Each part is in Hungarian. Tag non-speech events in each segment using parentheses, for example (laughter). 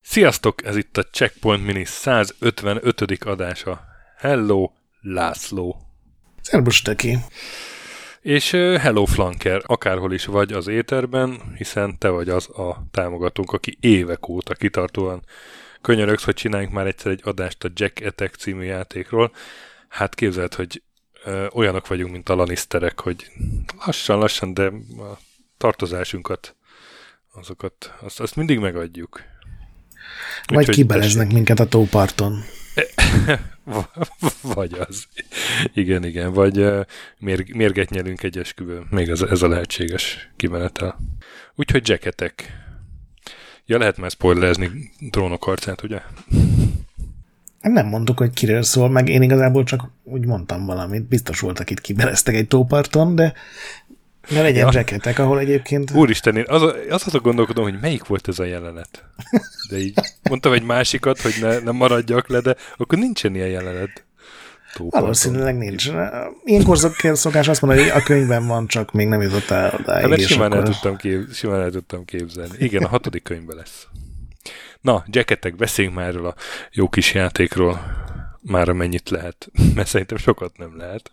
Sziasztok, ez itt a Checkpoint Mini 155. adása. Hello, László. Szerbus, Teki. És hello, Flanker, akárhol is vagy az éterben, hiszen te vagy az a támogatónk, aki évek óta kitartóan könyörögsz, hogy csináljunk már egyszer egy adást a Jack Attack című játékról. Hát képzeld, hogy ö, olyanok vagyunk, mint a Lannisterek, hogy lassan-lassan, de a tartozásunkat, azokat, azt, azt mindig megadjuk. Vagy Úgyhogy kibeleznek tessék. minket a tóparton. (laughs) vagy az. Igen, igen. Vagy mérg, mérget nyelünk egy esküvőn. Még ez, ez a lehetséges kimenetel. Úgyhogy jacketek. Ja, lehet már spoilerezni drónok arcát, ugye? Nem mondtuk, hogy kiről szól, meg én igazából csak úgy mondtam valamit. Biztos voltak itt kibereztek egy tóparton, de ne legyen ja. jacketek, ahol egyébként... Úristen, én az, az azon gondolkodom, hogy melyik volt ez a jelenet. De így mondtam egy másikat, hogy ne, ne maradjak le, de akkor nincsen ilyen jelenet. Tóparton. Valószínűleg nincs. Ilyenkor szokás azt mondani, hogy a könyvben van, csak még nem jutott el odáig. Hát simán, akkor... el tudtam kép, simán el tudtam képzelni. Igen, a hatodik könyvben lesz. Na, jacketek, beszéljünk már erről a jó kis játékról, már amennyit lehet, (laughs) mert szerintem sokat nem lehet,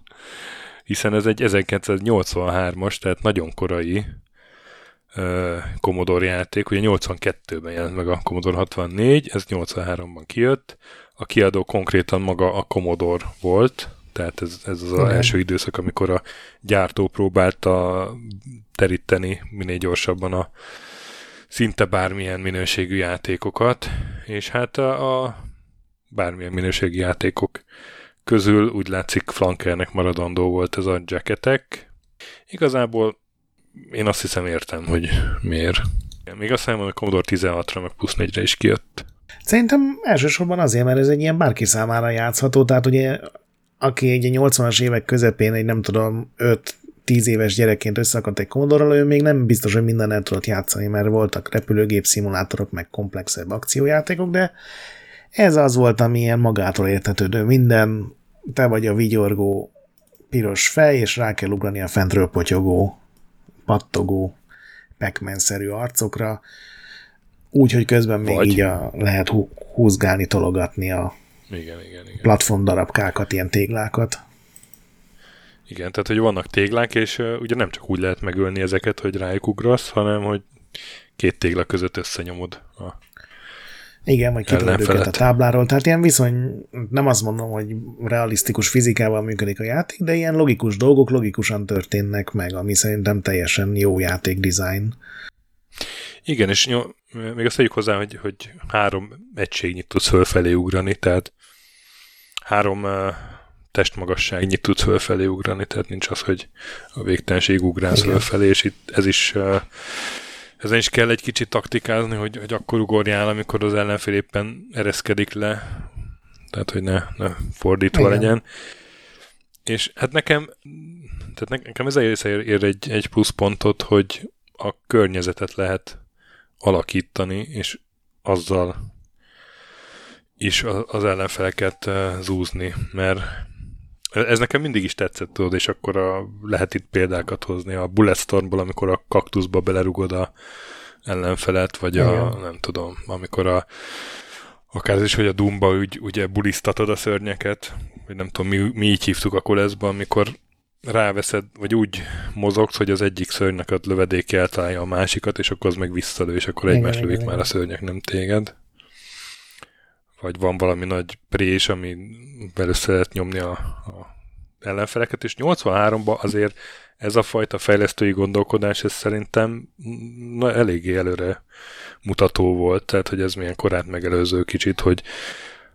hiszen ez egy 1983-as, tehát nagyon korai uh, Commodore játék, ugye 82-ben jelent meg a Commodore 64, ez 83-ban kijött, a kiadó konkrétan maga a Commodore volt, tehát ez, ez az okay. első időszak, amikor a gyártó próbálta teríteni minél gyorsabban a szinte bármilyen minőségű játékokat, és hát a, a bármilyen minőségi játékok közül úgy látszik Flankernek maradandó volt ez a jacketek. Igazából én azt hiszem értem, hogy miért. Még azt hiszem, hogy a Commodore 16-ra meg plusz 4-re is kijött. Szerintem elsősorban azért, mert ez egy ilyen bárki számára játszható, tehát ugye aki egy 80-as évek közepén egy nem tudom 5 10 éves gyerekként összeakadt egy commodore ő még nem biztos, hogy minden el tudott játszani, mert voltak repülőgép szimulátorok, meg komplexebb akciójátékok, de ez az volt, ami ilyen magától értetődő. Minden, te vagy a vigyorgó piros fej, és rá kell ugrani a fentről potyogó, pattogó, pekmenszerű arcokra, úgy, hogy közben még Vagy. így a, lehet húzgálni, tologatni a igen, igen, igen. platform darabkákat, ilyen téglákat. Igen, tehát hogy vannak téglák, és uh, ugye nem csak úgy lehet megölni ezeket, hogy rájuk ugrasz, hanem hogy két tégla között összenyomod a igen, vagy őket a tábláról. Tehát ilyen viszony, nem azt mondom, hogy realisztikus fizikával működik a játék, de ilyen logikus dolgok logikusan történnek meg, ami szerintem teljesen jó játék design. Igen, és nyom, még azt tegyük hozzá, hogy, hogy három egységnyit tudsz fölfelé ugrani, tehát három uh, testmagasságnyit tudsz fölfelé ugrani, tehát nincs az, hogy a végtelenség ugrálsz fölfelé, és itt ez is ezen is kell egy kicsit taktikázni, hogy, hogy akkor ugorjál, amikor az ellenfél éppen ereszkedik le, tehát hogy ne, ne fordítva Igen. legyen. És hát nekem, tehát nekem ez része ér egy, egy pluszpontot, hogy a környezetet lehet alakítani, és azzal is az ellenfeleket zúzni, mert ez nekem mindig is tetszett, tudod, és akkor a, lehet itt példákat hozni a Bulletstormból, amikor a kaktuszba belerugod a ellenfelet, vagy Igen. a, nem tudom, amikor a akár ez is, hogy a Dumba úgy, ugye bulisztatod a szörnyeket, vagy nem tudom, mi, mi így hívtuk a koleszba, amikor ráveszed, vagy úgy mozogsz, hogy az egyik szörnynek a lövedéke eltalálja a másikat, és akkor az meg visszalő, és akkor egymás lövik már a szörnyek, nem téged. Vagy van valami nagy prés, ami össze lehet nyomni a, a ellenfeleket, és 83-ban azért ez a fajta fejlesztői gondolkodás, ez szerintem na, eléggé előre mutató volt, tehát hogy ez milyen korát megelőző kicsit, hogy,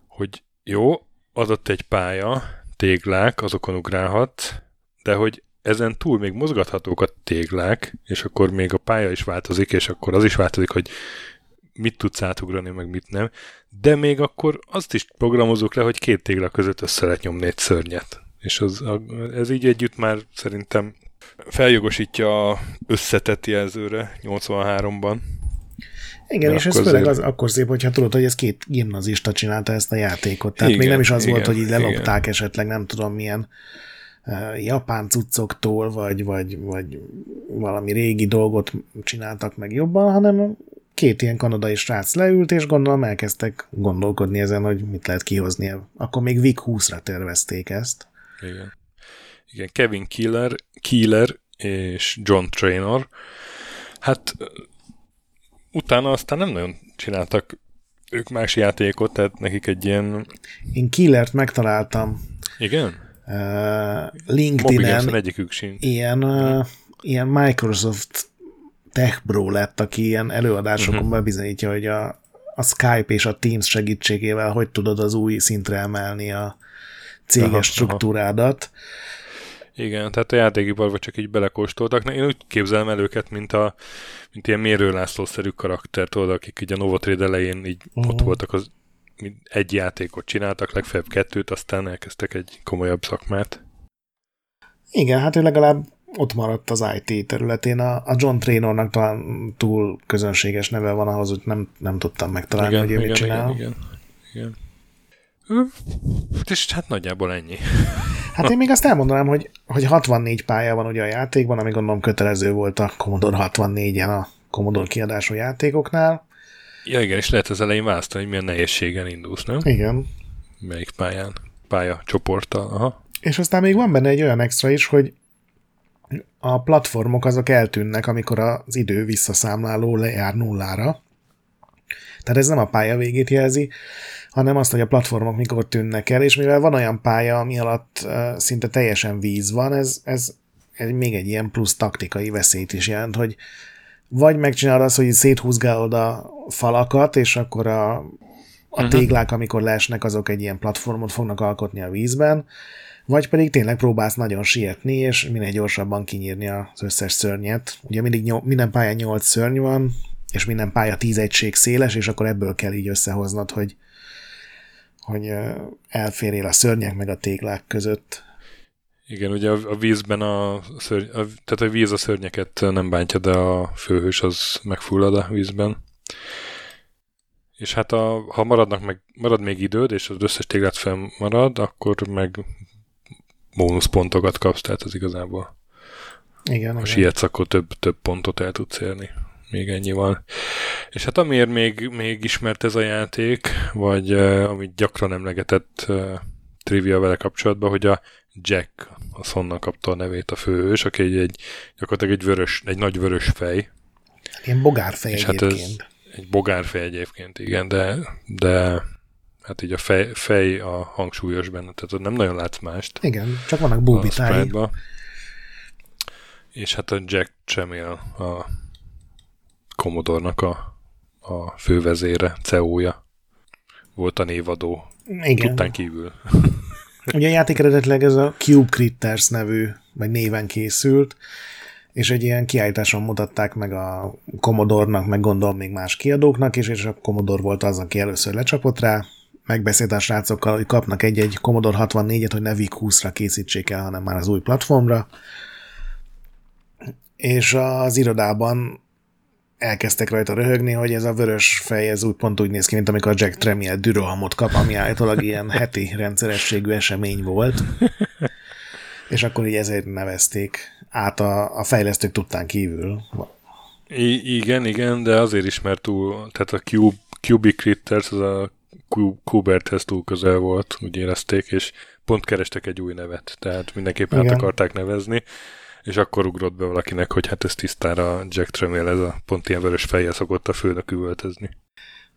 hogy jó, adott egy pálya, téglák, azokon ugrálhat, de hogy ezen túl még mozgathatók a téglák, és akkor még a pálya is változik, és akkor az is változik, hogy mit tudsz átugrani, meg mit nem. De még akkor azt is programozunk le, hogy két tégla között össze lehet nyomni egy szörnyet. És az, ez így együtt már szerintem feljogosítja a összetett jelzőre 83-ban. Igen, és ez főleg az, akkor szép, hogyha tudod, hogy ez két gimnazista csinálta ezt a játékot. Tehát igen, még nem is az igen, volt, hogy így lelopták igen. esetleg nem tudom milyen uh, japán cuccoktól, vagy, vagy, vagy valami régi dolgot csináltak meg jobban, hanem két ilyen kanadai srác leült, és gondolom elkezdtek gondolkodni ezen, hogy mit lehet kihozni. Akkor még VIC 20-ra tervezték ezt. Igen. Igen, Kevin Killer, Killer és John Trainor. Hát utána aztán nem nagyon csináltak ők más játékot, tehát nekik egy ilyen... Én Killert megtaláltam. Igen? Uh, LinkedIn-en egyikük sincs. Ilyen, uh, ilyen Microsoft tech bro lett, aki ilyen előadásokon uh-huh. bebizonyítja, hogy a, a Skype és a Teams segítségével hogy tudod az új szintre emelni a céges aha, struktúrádat. Aha. Igen, tehát a játékiparba csak így belekóstoltak. Én úgy képzelem el őket, mint, a, mint ilyen mérőlászlószerű karakter, tudod, akik így a Novotrade elején így uh-huh. ott voltak, az, egy játékot csináltak, legfeljebb kettőt, aztán elkezdtek egy komolyabb szakmát. Igen, hát ő legalább ott maradt az IT területén. A, a John Trainornak talán túl közönséges neve van ahhoz, hogy nem, nem tudtam megtalálni, igen, hogy ő igen, mit csinál. Igen, igen, igen. És hát nagyjából ennyi. Hát én még azt elmondanám, hogy, hogy 64 pálya van ugye a játékban, ami gondolom kötelező volt a Commodore 64-en a Commodore kiadású játékoknál. Ja igen, és lehet az elején választani, hogy milyen nehézségen indulsz, nem? Igen. Melyik pályán? Pálya csoporttal, aha. És aztán még van benne egy olyan extra is, hogy a platformok azok eltűnnek, amikor az idő visszaszámláló lejár nullára. Tehát ez nem a pálya végét jelzi, hanem azt, hogy a platformok mikor tűnnek el, és mivel van olyan pálya, ami alatt szinte teljesen víz van, ez, ez, ez még egy ilyen plusz taktikai veszélyt is jelent, hogy vagy megcsinálod azt, hogy széthúzgálod a falakat, és akkor a, a uh-huh. téglák, amikor leesnek, azok egy ilyen platformot fognak alkotni a vízben, vagy pedig tényleg próbálsz nagyon sietni, és minél gyorsabban kinyírni az összes szörnyet. Ugye mindig nyol, minden pályán 8 szörny van, és minden pálya 10 egység széles, és akkor ebből kell így összehoznod, hogy, hogy elférjél a szörnyek meg a téglák között. Igen, ugye a, a vízben a, szörny, a, tehát a víz a szörnyeket nem bántja, de a főhős az megfullad a vízben. És hát a, ha maradnak meg, marad még időd, és az összes téglát marad, akkor meg bónuszpontokat kapsz, tehát az igazából. Igen, ha igen. sietsz, akkor több, több pontot el tudsz érni. Még ennyi van. És hát amiért még, még ismert ez a játék, vagy uh, amit gyakran emlegetett uh, trivia vele kapcsolatban, hogy a Jack az honnan kapta a nevét a főhős, aki egy, egy gyakorlatilag egy vörös, egy nagy vörös fej. Ilyen bogárfej és egyébként. Hát ez egy bogárfej egyébként, igen, de, de hát így a fej, fej a hangsúlyos benne, tehát nem nagyon látsz mást. Igen, csak vannak búbitái. És hát a Jack Chamiel a Commodore-nak a, a fővezére, CEO-ja volt a névadó. Igen. Tudtán kívül. (laughs) Ugye a játék eredetileg ez a Cube Critters nevű, vagy néven készült, és egy ilyen kiállításon mutatták meg a Commodore-nak, meg gondolom még más kiadóknak is, és a Commodore volt az, aki először lecsapott rá, megbeszélt a srácokkal, hogy kapnak egy-egy Commodore 64-et, hogy ne VIC 20-ra készítsék el, hanem már az új platformra. És az irodában elkezdtek rajta röhögni, hogy ez a vörös fej, ez úgy pont úgy néz ki, mint amikor Jack Tremiel dürohamot kap, ami állítólag ilyen heti rendszerességű esemény volt. És akkor így ezért nevezték át a, a fejlesztők tudtán kívül. I- igen, igen, de azért is, mert túl, tehát a Cube, Cubic Critters, az a Kuberthez túl közel volt, úgy érezték, és pont kerestek egy új nevet, tehát mindenképpen át akarták nevezni, és akkor ugrott be valakinek, hogy hát ez tisztára Jack Tramiel, ez a pont ilyen vörös fejjel szokott a főnök üvöltözni.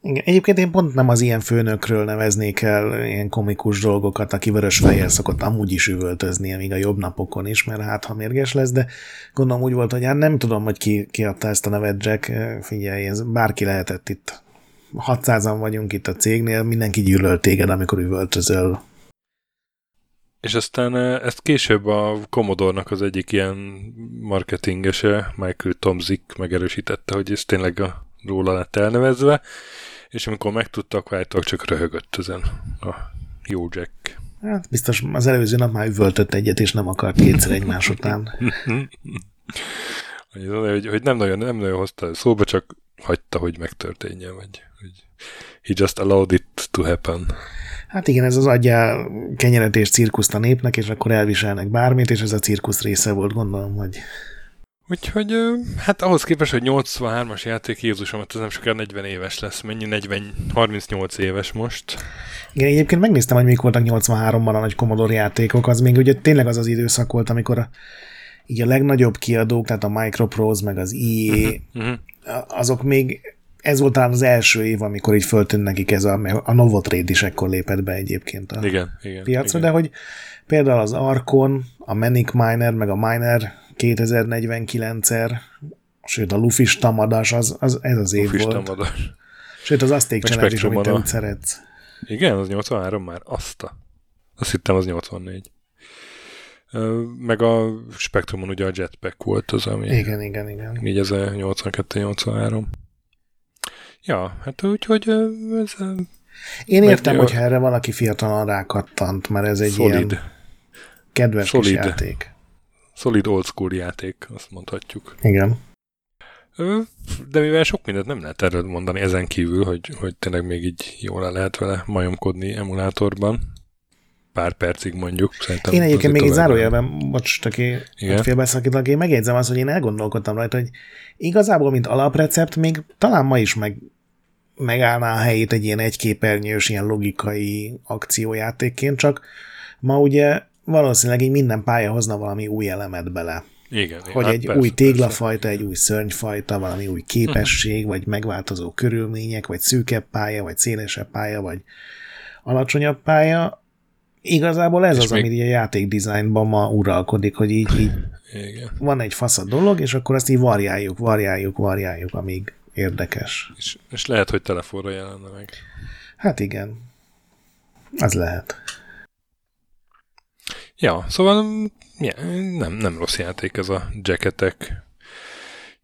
Igen, egyébként én pont nem az ilyen főnökről neveznék el ilyen komikus dolgokat, aki vörös fejjel szokott amúgy is üvöltözni, még a jobb napokon is, mert hát ha mérges lesz, de gondolom úgy volt, hogy hát nem tudom, hogy ki, ki adta ezt a nevet Jack, figyelj, ez bárki lehetett itt 600-an vagyunk itt a cégnél, mindenki gyűlöl téged, amikor üvöltözöl. És aztán eh, ezt később a Commodore-nak az egyik ilyen marketingese, Michael Tomzik megerősítette, hogy ez tényleg a róla lett elnevezve, és amikor megtudtak, váltak csak röhögött ezen a jó Jack. Hát biztos az előző nap már üvöltött egyet, és nem akart kétszer egymás után. (laughs) hogy, hogy nem, nagyon, nem nagyon hozta szóba, csak hagyta, hogy megtörténjen, vagy hogy he just allowed it to happen. Hát igen, ez az adja kenyeret és cirkuszt a népnek, és akkor elviselnek bármit, és ez a cirkusz része volt, gondolom, hogy... Úgyhogy hát ahhoz képest, hogy 83-as játék Jézusom, ez nem sokára 40 éves lesz. Mennyi? 40, 38 éves most. Igen, egyébként megnéztem, hogy mik voltak 83-ban a nagy Commodore játékok, az még ugye tényleg az az időszak volt, amikor a, így a legnagyobb kiadók, tehát a Microprose, meg az EA, uh-huh, uh-huh. Azok még ez volt talán az első év, amikor így föltűnt nekik ez a, a Novotrade is ekkor lépett be egyébként a igen, igen, piacra, igen. de hogy például az Arkon, a Manic Miner, meg a Miner 2049-er, sőt a Lufis Tamadas, az, az, ez az év Lufis volt. Tamadas. Sőt az Azték Challenge is, amit te úgy szeretsz. Igen, az 83 már? Azt a... Azt hittem, az 84. Meg a Spectrumon ugye a Jetpack volt az, ami... Igen, igen, igen. Így ez a 82-83. Ja, hát úgyhogy ez... Én értem, hogy erre valaki fiatalan rákattant, mert ez egy Solid. ilyen kedves Solid. kis játék. Solid old school játék, azt mondhatjuk. Igen. De mivel sok mindent nem lehet erről mondani ezen kívül, hogy, hogy tényleg még így jól lehet vele majomkodni emulátorban, pár percig mondjuk. Szerintem én egyébként még egy zárójelben, bocs, aki félbeszakítlak, én megjegyzem azt, hogy én elgondolkodtam rajta, hogy igazából, mint alaprecept, még talán ma is meg, megállná a helyét egy ilyen egyképernyős, ilyen logikai akciójátékként, csak ma ugye valószínűleg így minden pálya hozna valami új elemet bele. Igen, hogy hát egy persze, új téglafajta, persze. egy új szörnyfajta, valami új képesség, vagy megváltozó körülmények, vagy szűkebb pálya, vagy szélesebb pálya, vagy alacsonyabb pálya. Igazából ez és az, még... ami a játékdizájnban ma uralkodik, hogy így, így Igen. van egy fasz a dolog, és akkor azt így variáljuk, variáljuk, variáljuk, amíg érdekes. És, és lehet, hogy telefonra jelenne meg. Hát igen. Az lehet. Ja, szóval ja, nem, nem rossz játék ez a Jacketek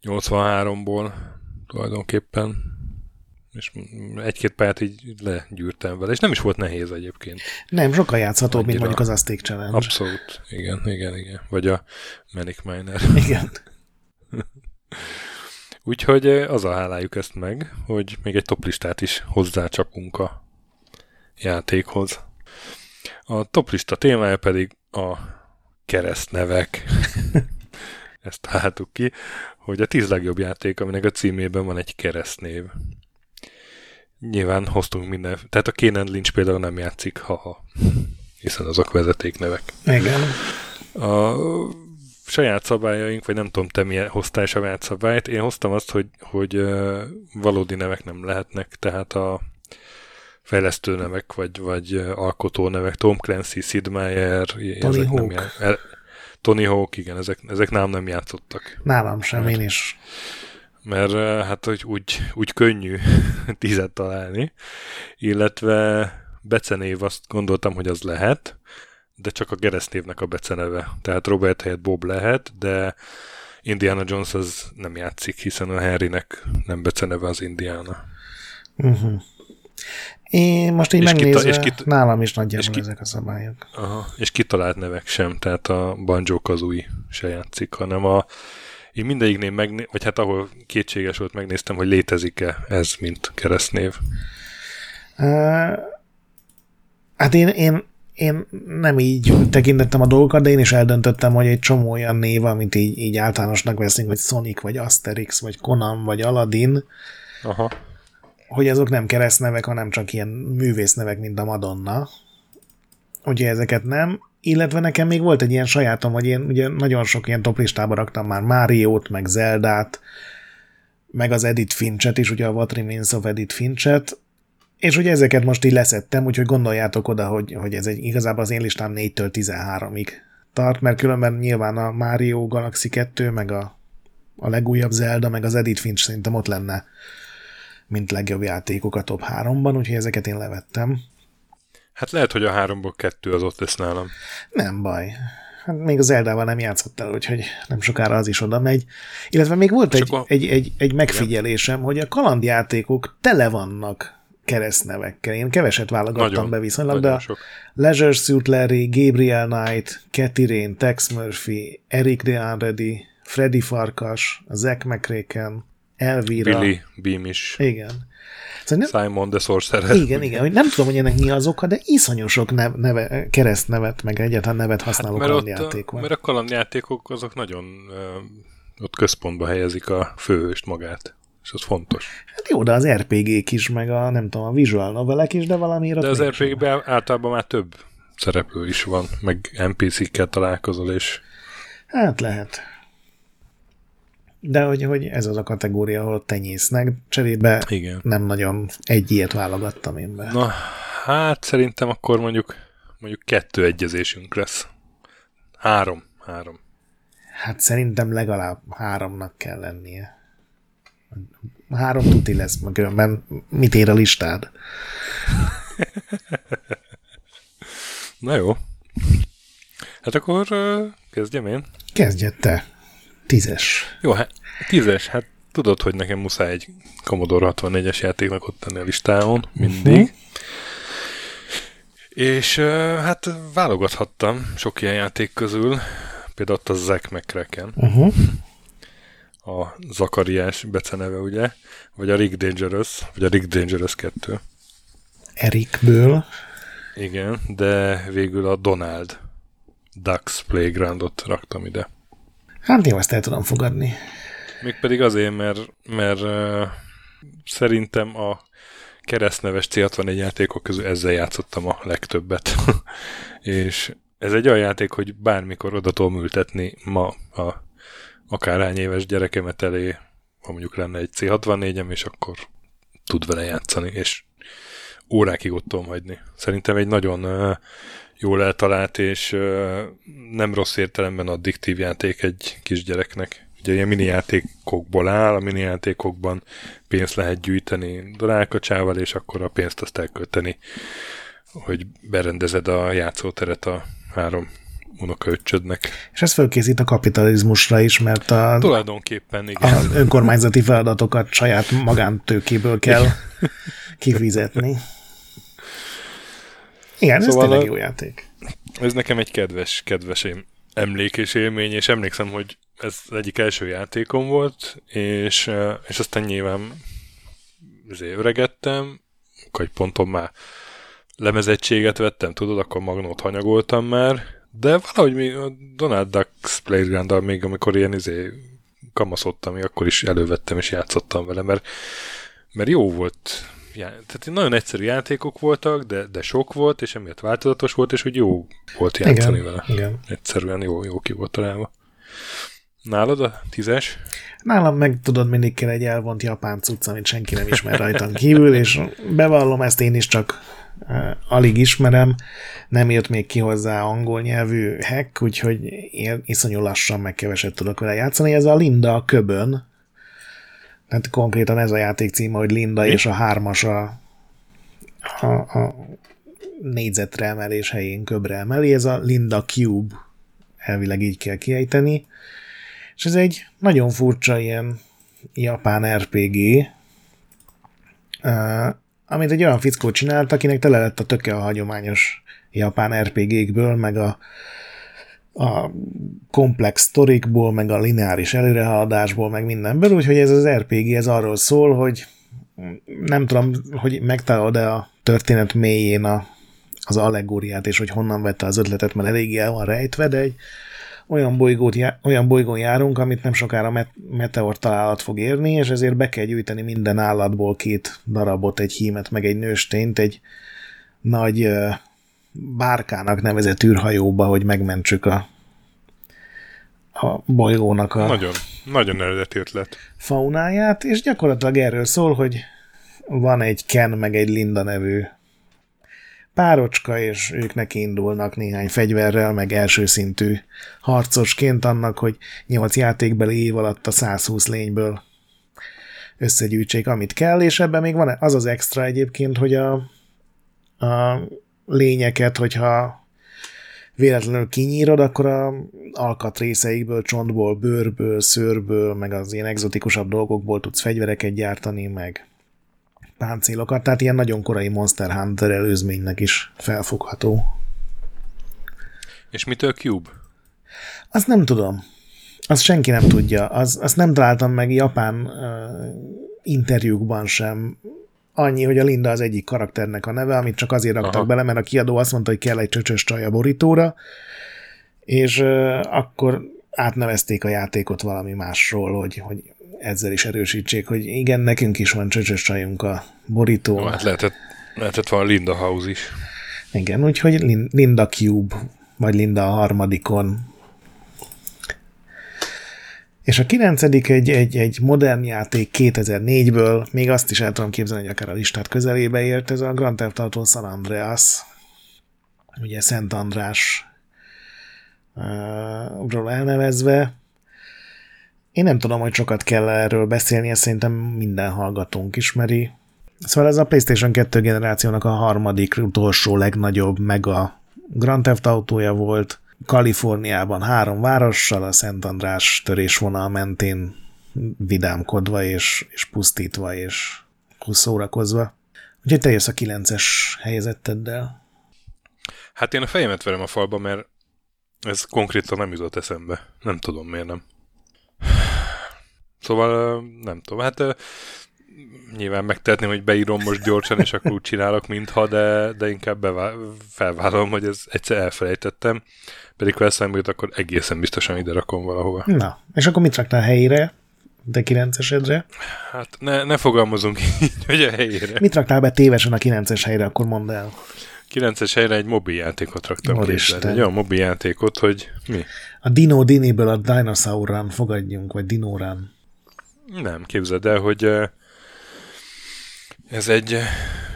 83-ból tulajdonképpen és egy-két pályát így legyűrtem vele, és nem is volt nehéz egyébként. Nem, sokkal játszhatóbb, Annyira... mint mondjuk az Azték Challenge. Abszolút, igen, igen, igen. Vagy a Manic Miner. (laughs) Igen. (laughs) Úgyhogy az a hálájuk ezt meg, hogy még egy toplistát is hozzácsapunk a játékhoz. A toplista témája pedig a keresztnevek. (laughs) Ezt találtuk ki, hogy a tíz legjobb játék, aminek a címében van egy keresztnév. Nyilván hoztunk minden, tehát a Kénen Lynch például nem játszik, haha, hiszen azok vezetéknevek. Igen. A saját szabályaink, vagy nem tudom, te milyen hoztál saját szabályt, én hoztam azt, hogy, hogy valódi nevek nem lehetnek, tehát a fejlesztő nevek, vagy, vagy alkotó nevek, Tom Clancy, Sid Meier, Tony ezek Hawk. Nem jár, Tony Hawk, igen, ezek, ezek nálam nem játszottak. Nálam sem, mert, én is. Mert hát hogy úgy, úgy könnyű (laughs) tízet találni, illetve becenév azt gondoltam, hogy az lehet, de csak a keresztnévnek a beceneve. Tehát Robert helyett Bob lehet, de Indiana Jones az nem játszik, hiszen a Henrynek nem beceneve az Indiana. Uh-huh. Én most így és megnézve, kita, és kit, nálam is nagyjából és ki, ezek a szabályok. Aha, és kitalált nevek sem, tehát a Banjo Kazooie se játszik, hanem a én mindegyiknél megné, vagy hát ahol kétséges volt, megnéztem, hogy létezik-e ez, mint keresztnév. Uh, hát én, én, én nem így tekintettem a dolgokat, de én is eldöntöttem, hogy egy csomó olyan név, amit így, így általánosnak veszünk, vagy Sonic, vagy Asterix, vagy Conan, vagy Aladdin, Aha hogy azok nem keresztnevek, hanem csak ilyen művésznevek, mint a Madonna. Ugye ezeket nem. Illetve nekem még volt egy ilyen sajátom, hogy én ugye nagyon sok ilyen toplistába raktam már Máriót, meg Zeldát, meg az Edith Finchet is, ugye a What Remains of Edith Finchet, és ugye ezeket most így leszettem, úgyhogy gondoljátok oda, hogy, hogy ez egy igazából az én listám 4-től 13-ig tart, mert különben nyilván a Mario Galaxy 2, meg a, a legújabb Zelda, meg az Edith Finch szerintem ott lenne mint legjobb játékok a top 3-ban, úgyhogy ezeket én levettem. Hát lehet, hogy a háromból kettő az ott lesz nálam. Nem baj. Hát még az Eldával nem játszott el, úgyhogy nem sokára az is oda megy. Illetve még volt egy, a... egy, egy, egy megfigyelésem, Igen. hogy a kalandjátékok tele vannak keresztnevekkel. Én keveset válogattam nagyon, be viszonylag, de sok. Leisure Suit Larry, Gabriel Knight, Cathy Rain, Tex Murphy, Eric De Anredi, Freddy Farkas, Zack McRaken, Elvira. Billy Beam is. Igen. Nem, Simon the Sorcerer. igen, igen, hogy nem tudom, hogy ennek mi az oka, de iszonyosok nev, neve, keresztnevet, meg egyáltalán nevet használó hát, mert, ott, kalandjáték a, van. mert a kalandjátékok azok nagyon ott központba helyezik a főhőst magát. És az fontos. Hát jó, de az RPG-k is, meg a nem tudom, a visual novelek is, de valamiért De az. RPG-ben általában már több szereplő is van, meg NPC-kkel találkozol, és Hát lehet. De hogy, hogy ez az a kategória, ahol tenyésznek, cserébe igen. nem nagyon egy ilyet válogattam én be. Na, hát szerintem akkor mondjuk mondjuk kettő egyezésünk lesz. Három. Három. Hát szerintem legalább háromnak kell lennie. Három tuti lesz, meg különben mit ér a listád? (laughs) Na jó. Hát akkor kezdjem én. Kezdjed te. Tízes. Jó, hát tízes, hát tudod, hogy nekem muszáj egy Commodore 64-es játéknak ott tenni a listámon, mindig. Mhm. Uh-huh. És hát válogathattam sok ilyen játék közül, például ott a Zack McCracken, Uh-huh. a Zakariás beceneve, ugye, vagy a Rick Dangerous, vagy a Rick Dangerous 2. Erikből. Igen, de végül a Donald Ducks Playgroundot raktam ide. Hát jó, ezt el tudom fogadni. Mégpedig azért, mert, mert uh, szerintem a keresztneves C64 játékok közül ezzel játszottam a legtöbbet. (laughs) és ez egy olyan játék, hogy bármikor oda tudom ültetni ma a akárhány éves gyerekemet elé, ha mondjuk lenne egy C64-em, és akkor tud vele játszani, és órákig ott tudom hagyni. Szerintem egy nagyon uh, jól eltalált, és nem rossz értelemben addiktív játék egy kisgyereknek. Ugye ilyen mini játékokból áll, a mini játékokban pénzt lehet gyűjteni rákacsával, és akkor a pénzt azt elkölteni, hogy berendezed a játszóteret a három unokaöccsödnek. És ez fölkészít a kapitalizmusra is, mert a, Tulajdonképpen igen. a önkormányzati feladatokat saját magántőkéből kell kifizetni. Igen, ez Szóval tényleg a- jó játék. Ez nekem egy kedves, kedves emlék és élmény, és emlékszem, hogy ez az egyik első játékom volt, és, és aztán nyilván azért öregettem, egy ponton már lemezettséget vettem, tudod, akkor magnót hanyagoltam már, de valahogy mi a Donald Ducks playground még amikor ilyen izé kamaszodtam, akkor is elővettem és játszottam vele, mert, mert jó volt. Já, tehát nagyon egyszerű játékok voltak, de, de sok volt, és emiatt változatos volt, és hogy jó volt játszani Igen, vele. igen. Egyszerűen jó, jó ki volt találva. Nálad a tízes? Nálam meg tudod, mindig kell egy elvont japán cucc, amit senki nem ismer rajtam kívül, és bevallom, ezt én is csak uh, alig ismerem, nem jött még ki hozzá angol nyelvű hack, úgyhogy én iszonyú lassan meg keveset tudok vele játszani. Ez a Linda a köbön, tehát konkrétan ez a játék címe, hogy Linda és a hármas a, a, a négyzetre emelés helyén köbre emeli. Ez a Linda Cube, elvileg így kell kiejteni. És ez egy nagyon furcsa ilyen japán RPG, amit egy olyan fickó csinált, akinek tele lett a töke a hagyományos japán RPG-kből, meg a, a komplex sztorikból, meg a lineáris előrehaladásból, meg mindenből, úgyhogy ez az RPG ez arról szól, hogy nem tudom, hogy megtalálod-e a történet mélyén a, az allegóriát, és hogy honnan vette az ötletet, mert eléggé el van rejtve, de egy olyan, bolygót, olyan bolygón járunk, amit nem sokára met- meteor találat fog érni, és ezért be kell gyűjteni minden állatból két darabot, egy hímet, meg egy nőstényt, egy nagy bárkának nevezett űrhajóba, hogy megmentsük a, a bolygónak a Nagyon, nagyon eredeti ötlet. faunáját, és gyakorlatilag erről szól, hogy van egy Ken meg egy Linda nevű párocska, és ők neki indulnak néhány fegyverrel, meg első szintű harcosként annak, hogy nyolc játékbeli év alatt a 120 lényből összegyűjtsék, amit kell, és ebben még van az az extra egyébként, hogy a, a lényeket, hogyha véletlenül kinyírod, akkor a alkatrészeikből, csontból, bőrből, szőrből, meg az ilyen egzotikusabb dolgokból tudsz fegyvereket gyártani, meg páncélokat, tehát ilyen nagyon korai Monster Hunter előzménynek is felfogható. És mitől Cube? Azt nem tudom. Azt senki nem tudja. Az, azt nem találtam meg japán uh, interjúkban sem. Annyi, hogy a Linda az egyik karakternek a neve, amit csak azért raktak Aha. bele, mert a kiadó azt mondta, hogy kell egy csöcsös csaj a borítóra, és uh, akkor átnevezték a játékot valami másról, hogy, hogy ezzel is erősítsék, hogy igen, nekünk is van csöcsös csajunk a borítón. No, hát lehetett, lehetett van Linda House is. Igen, úgyhogy Linda Cube, vagy Linda a harmadikon. És a kilencedik egy, egy, egy modern játék 2004-ből, még azt is el tudom képzelni, hogy akár a listát közelébe ért, ez a Grand Theft Auto San Andreas, ugye Szent András ról elnevezve. Én nem tudom, hogy sokat kell erről beszélni, ezt szerintem minden hallgatónk ismeri. Szóval ez a PlayStation 2 generációnak a harmadik, utolsó legnagyobb mega Grand Theft autója volt. Kaliforniában három várossal, a Szent András törésvonal mentén vidámkodva és, és pusztítva és szórakozva. Úgyhogy te jössz a 9-es helyezetteddel. Hát én a fejemet verem a falba, mert ez konkrétan nem jutott eszembe. Nem tudom, miért nem. Szóval nem tudom. Hát nyilván megtehetném, hogy beírom most gyorsan, és akkor úgy csinálok, mintha, de, de inkább bevá- felvállalom, hogy ez egyszer elfelejtettem. Pedig ha eszembe jut, akkor egészen biztosan ide rakom valahova. Na, és akkor mit raktál helyére? De 9-esedre? Hát ne, ne fogalmazunk (laughs) így, hogy a helyére. Mit raktál be tévesen a 9-es helyre, akkor mondd el. 9-es helyre egy mobil játékot raktam ki. Egy olyan mobil játékot, hogy mi? A Dino Diniből a Dinosaur Run fogadjunk, vagy Dino Run. Nem, képzeld el, hogy ez egy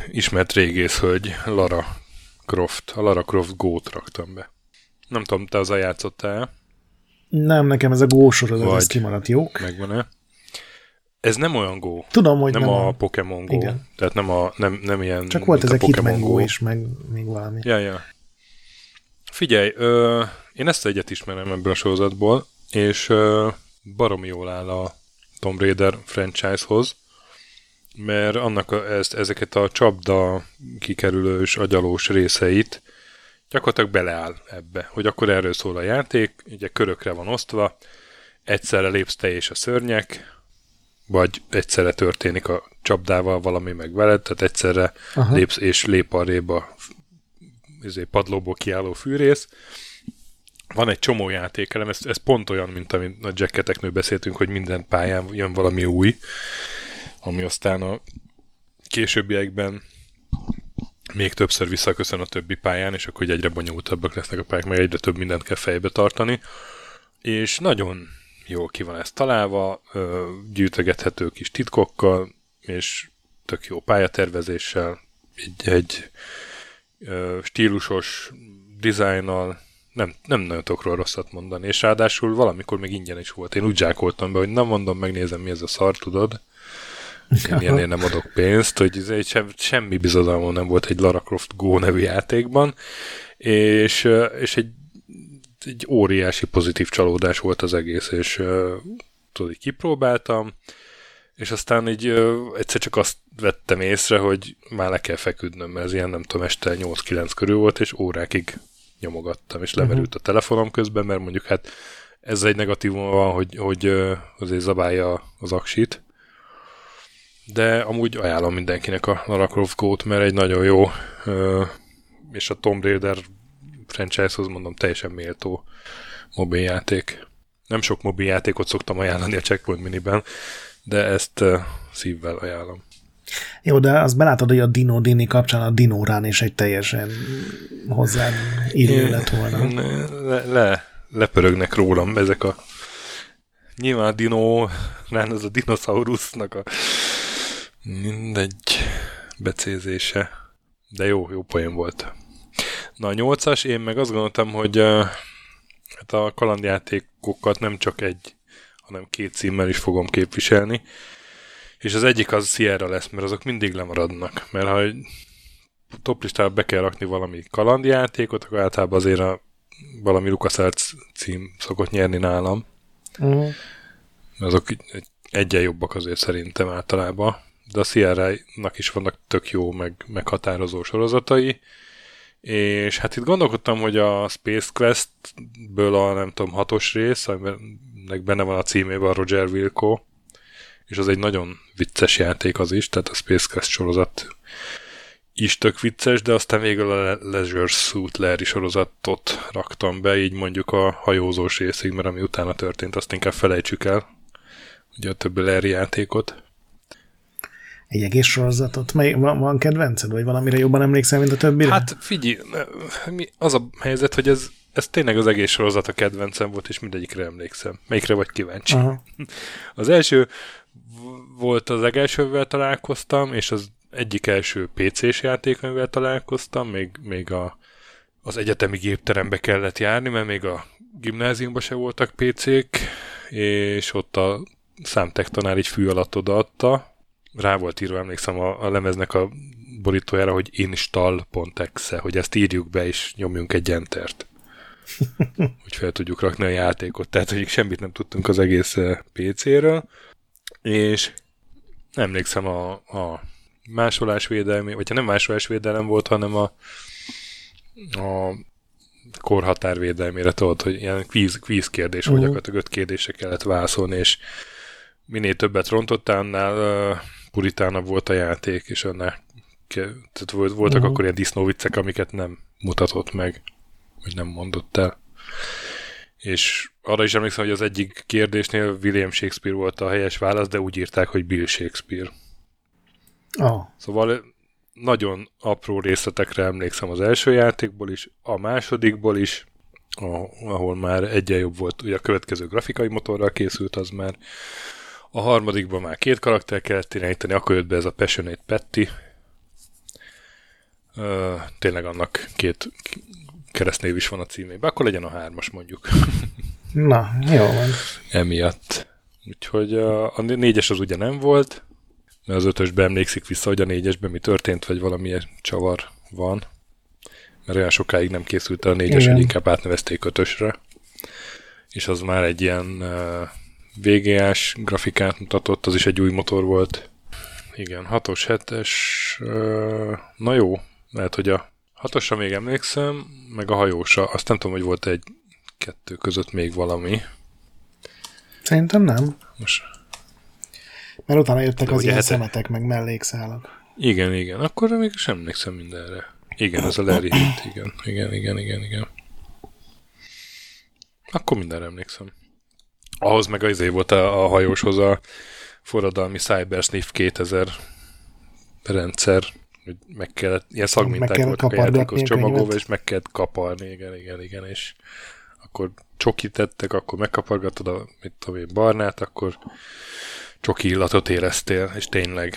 ismert régész hölgy, Lara Croft. A Lara Croft Go-t raktam be. Nem tudom, te az játszottál Nem, nekem ez a Go sorozat, ez kimaradt jók. Megvan-e? Ez nem olyan Go. Tudom, hogy nem, nem a Pokémon Go. Igen. Tehát nem, a, nem, nem ilyen... Csak volt ez a Pokémon Go is, meg még valami. Ja, ja. Figyelj, ö, én ezt egyet ismerem ebből a sorozatból, és ö, baromi jól áll a Tomb Raider franchise-hoz, mert annak a, ezt, ezeket a csapda kikerülős, agyalós részeit gyakorlatilag beleáll ebbe, hogy akkor erről szól a játék, ugye körökre van osztva, egyszerre lépsz te és a szörnyek, vagy egyszerre történik a csapdával valami meg veled, tehát egyszerre Aha. lépsz és lép arrébb a izé, padlóból kiálló fűrész. Van egy csomó játékelem, ez, ez pont olyan, mint amit a jacketeknől beszéltünk, hogy minden pályán jön valami új, ami aztán a későbbiekben még többször visszaköszön a többi pályán, és akkor egyre bonyolultabbak lesznek a pályák, meg egyre több mindent kell fejbe tartani. És nagyon jól ki van ez találva, gyűjtögethető kis titkokkal, és tök jó pályatervezéssel, egy, egy stílusos dizájnnal, nem, nem nagyon tudok róla rosszat mondani, és ráadásul valamikor még ingyen is volt. Én úgy zsákoltam be, hogy nem mondom, megnézem, mi ez a szar, tudod? Én ilyenért nem adok pénzt, hogy ez egy sem, semmi bizodalmam nem volt egy Lara Croft Go nevű játékban, és, és egy egy óriási pozitív csalódás volt az egész, és tudod, kipróbáltam, és aztán így uh, egyszer csak azt vettem észre, hogy már le kell feküdnöm, mert ez ilyen nem tudom, este 8-9 körül volt, és órákig nyomogattam, és lemerült uh-huh. a telefonom közben, mert mondjuk hát ez egy negatívum van, hogy, hogy uh, azért zabálja az aksit, de amúgy ajánlom mindenkinek a Lara Croft Go-t, mert egy nagyon jó, és a Tomb Raider franchise-hoz mondom teljesen méltó mobiljáték. Nem sok mobiljátékot szoktam ajánlani a Checkpoint Miniben, de ezt szívvel ajánlom. Jó, de azt belátod, hogy a Dino Dini kapcsán a Dinórán is egy teljesen hozzá illő lett volna. Le, le, lepörögnek rólam ezek a nyilván a Dino, nem, ez a dinoszaurusznak a mindegy becézése. De jó, jó poén volt. Na a nyolcas, én meg azt gondoltam, hogy uh, hát a kalandjátékokat nem csak egy, hanem két címmel is fogom képviselni. És az egyik az Sierra lesz, mert azok mindig lemaradnak. Mert ha egy toplistára be kell rakni valami kalandjátékot, akkor általában azért a valami LucasArts cím szokott nyerni nálam. Uh-huh. Azok egyen jobbak azért szerintem általában. De a Sierra-nak is vannak tök jó, meg meghatározó sorozatai és hát itt gondolkodtam, hogy a Space Quest-ből a nem tudom, hatos rész, amiben nek benne van a címében a Roger Wilco, és az egy nagyon vicces játék az is, tehát a Space Quest sorozat is tök vicces, de aztán végül a Leisure Suit Larry sorozatot raktam be, így mondjuk a hajózós részig, mert ami utána történt, azt inkább felejtsük el, ugye a többi Larry játékot. Egy egész sorozatot? Mely, van, van kedvenced, vagy valamire jobban emlékszel, mint a többire? Hát figyelj, az a helyzet, hogy ez, ez tényleg az egész sorozat a kedvencem volt, és mindegyikre emlékszem. Melyikre vagy kíváncsi? Aha. (laughs) Az első volt az legelsővel találkoztam, és az egyik első PC-s játék, amivel találkoztam, még, még a, az egyetemi gépterembe kellett járni, mert még a gimnáziumban se voltak PC-k, és ott a számtek tanár így fű alatt odaadta. Rá volt írva, emlékszem, a, a lemeznek a borítójára, hogy install.exe, hogy ezt írjuk be, és nyomjunk egy entert. (laughs) hogy fel tudjuk rakni a játékot. Tehát, hogy semmit nem tudtunk az egész eh, PC-ről. És emlékszem a, a másolásvédelmi, vagy nem másolásvédelem volt, hanem a, a korhatárvédelmére tudod, hogy ilyen kvíz, kvíz kérdés, uh-huh. vagy gyakorlatilag öt kérdésre kellett válaszolni, és minél többet rontottál, annál uh, puritánabb volt a játék, és annál tehát voltak uh-huh. akkor ilyen disznóviccek, amiket nem mutatott meg, vagy nem mondott el. És arra is emlékszem, hogy az egyik kérdésnél William Shakespeare volt a helyes válasz, de úgy írták, hogy Bill Shakespeare. Oh. Szóval nagyon apró részletekre emlékszem az első játékból is, a másodikból is, ahol már egyen jobb volt, ugye a következő grafikai motorral készült, az már a harmadikban már két karakter kellett irányítani, akkor jött be ez a Passionate Petty. Uh, tényleg annak két keresztnév is van a címében, akkor legyen a hármas mondjuk. (laughs) Na, jó van. Emiatt. Úgyhogy a, a négyes az ugye nem volt, mert az ötösben emlékszik vissza, hogy a négyesben mi történt, vagy valamilyen csavar van. Mert olyan sokáig nem készült a négyes, hogy inkább átnevezték ötösre. És az már egy ilyen uh, VGA-s grafikát mutatott, az is egy új motor volt. Igen, 6-os, 7-es, uh, na jó, lehet, hogy a 6 még emlékszem, meg a hajósa, azt nem tudom, hogy volt egy kettő között még valami. Szerintem nem. Most mert utána jöttek az ilyen hete... szemetek, meg mellékszálak. Igen, igen. Akkor még sem emlékszem mindenre. Igen, ez a Larry igen. Igen, igen, igen, igen. Akkor mindenre emlékszem. Ahhoz meg az volt a, a hajóshoz a forradalmi Cybersniff 2000 rendszer, hogy meg kellett, ilyen szagminták voltak a játékos csomagolva, és meg kellett kaparni, igen, igen, igen, és akkor csokit tettek, akkor megkapargatod a, mit tudom én, barnát, akkor csoki illatot éreztél, és tényleg.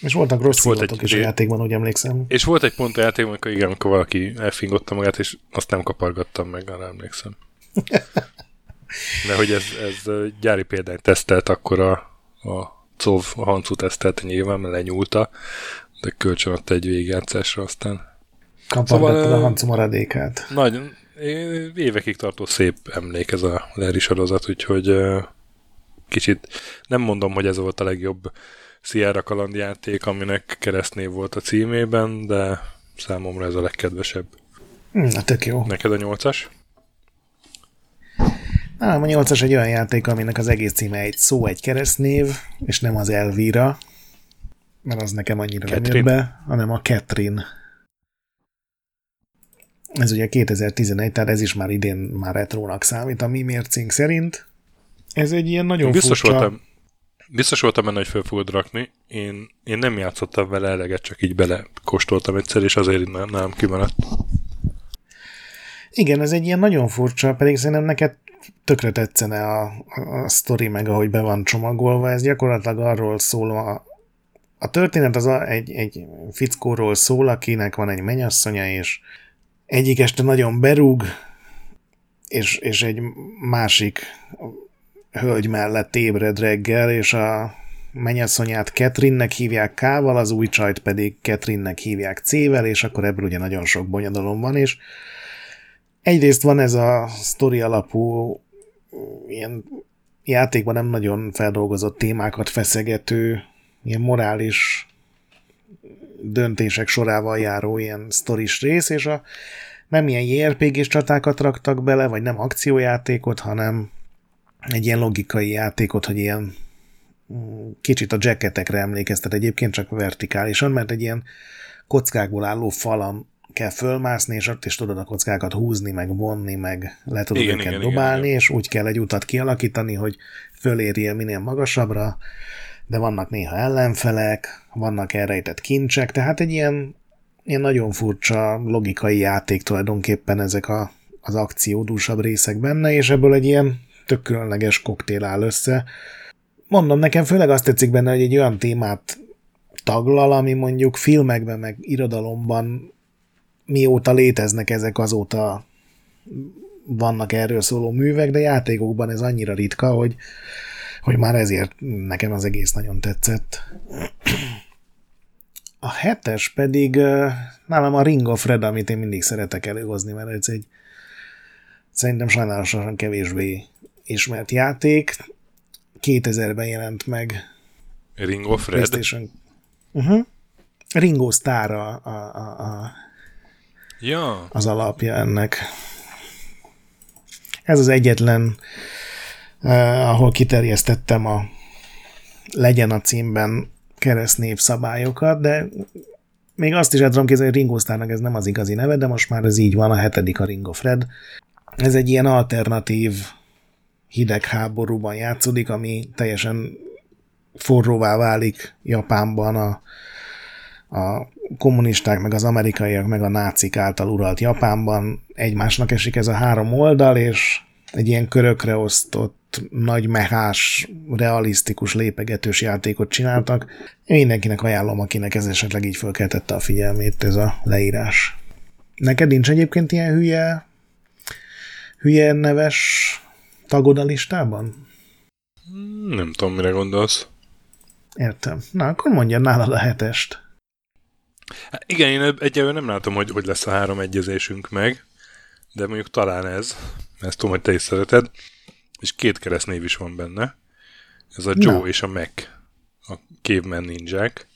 És voltak rossz volt egy, is a játékban, úgy emlékszem. És volt egy pont a játékban, amikor igen, amikor valaki elfingotta magát, és azt nem kapargattam meg, arra emlékszem. (laughs) De hogy ez, ez gyári példányt tesztelt, akkor a, a COV a Hancu tesztelt nyilván, mert lenyúlta, de kölcsön adta egy végigjátszásra aztán. Kapargattad szóval, a Hancu maradékát. Nagyon, évekig tartó szép emlék ez a Larry sorozat, úgyhogy kicsit nem mondom, hogy ez volt a legjobb Sierra kalandjáték, aminek keresztnév volt a címében, de számomra ez a legkedvesebb. Na, tök jó. Neked a nyolcas? Nem, a nyolcas egy olyan játék, aminek az egész címe egy szó, egy keresztnév, és nem az Elvira, mert az nekem annyira Catherine. nem jött be, hanem a Catherine. Ez ugye 2011, tehát ez is már idén már retrónak számít a mi mércénk szerint. Ez egy ilyen nagyon biztos furcsa... Voltam, biztos voltam benne, hogy föl fogod rakni. Én, én nem játszottam vele eleget, csak így bele kóstoltam egyszer, és azért nem, nem kimaradt. Igen, ez egy ilyen nagyon furcsa, pedig szerintem neked tökre tetszene a, a, sztori, meg ahogy be van csomagolva. Ez gyakorlatilag arról szól, a, a történet az a, egy, egy fickóról szól, akinek van egy menyasszonya, és egyik este nagyon berúg, és, és egy másik hölgy mellett ébred reggel, és a mennyasszonyát Ketrinnek hívják K-val, az új csajt pedig Ketrinnek hívják C-vel, és akkor ebből ugye nagyon sok bonyodalom van, és egyrészt van ez a sztori alapú ilyen játékban nem nagyon feldolgozott témákat feszegető, ilyen morális döntések sorával járó ilyen sztoris rész, és a nem ilyen JRPG-s csatákat raktak bele, vagy nem akciójátékot, hanem egy ilyen logikai játékot, hogy ilyen mm, kicsit a jacketekre emlékeztet egyébként, csak vertikálisan, mert egy ilyen kockákból álló falam kell fölmászni, és ott is tudod a kockákat húzni, meg vonni, meg le tudod igen, őket igen, dobálni, igen, és úgy kell egy utat kialakítani, hogy fölérjél minél magasabbra, de vannak néha ellenfelek, vannak elrejtett kincsek, tehát egy ilyen, ilyen nagyon furcsa logikai játék tulajdonképpen ezek a, az akciódúsabb részek benne, és ebből egy ilyen tök különleges koktél áll össze. Mondom, nekem főleg azt tetszik benne, hogy egy olyan témát taglal, ami mondjuk filmekben, meg irodalomban mióta léteznek ezek, azóta vannak erről szóló művek, de játékokban ez annyira ritka, hogy, hogy már ezért nekem az egész nagyon tetszett. A hetes pedig nálam a Ring of Red, amit én mindig szeretek előhozni, mert ez egy szerintem sajnálatosan kevésbé ismert játék. 2000-ben jelent meg. Ring of Red? Uh-huh. Ringo Starr a, a, a, a ja. az alapja ennek. Ez az egyetlen, eh, ahol kiterjesztettem a legyen a címben keresztnév szabályokat, de még azt is el tudom képzelni, hogy Ringo Starrnak ez nem az igazi neve, de most már ez így van, a hetedik a Ringo Fred. Ez egy ilyen alternatív hidegháborúban játszódik, ami teljesen forróvá válik Japánban a, a kommunisták, meg az amerikaiak, meg a nácik által uralt Japánban egymásnak esik ez a három oldal, és egy ilyen körökre osztott, nagy mehás, realisztikus, lépegetős játékot csináltak. Én mindenkinek ajánlom, akinek ez esetleg így fölkeltette a figyelmét, ez a leírás. Neked nincs egyébként ilyen hülye, hülye neves tagod a listában? Nem tudom, mire gondolsz. Értem. Na, akkor mondja nálad a hetest. Hát igen, én egyelőre nem látom, hogy, hogy lesz a három egyezésünk meg, de mondjuk talán ez, ezt tudom, hogy te is szereted, és két keresztnév is van benne. Ez a Joe Na. és a Mac, a Caveman ninják.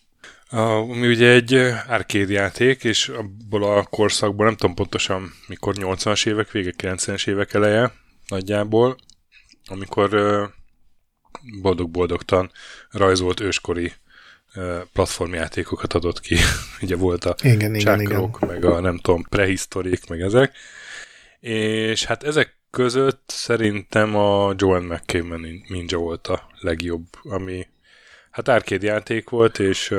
A, ami ugye egy arcade játék, és abból a korszakból, nem tudom pontosan mikor 80-as évek vége, 90-es évek eleje nagyjából, amikor boldog-boldogtan rajzolt őskori platformjátékokat adott ki. (laughs) Ugye volt a igen, igen, igen. meg a nem tudom, prehisztorik, meg ezek. És hát ezek között szerintem a Joan McCain Ninja volt a legjobb, ami hát arcade játék volt, és uh,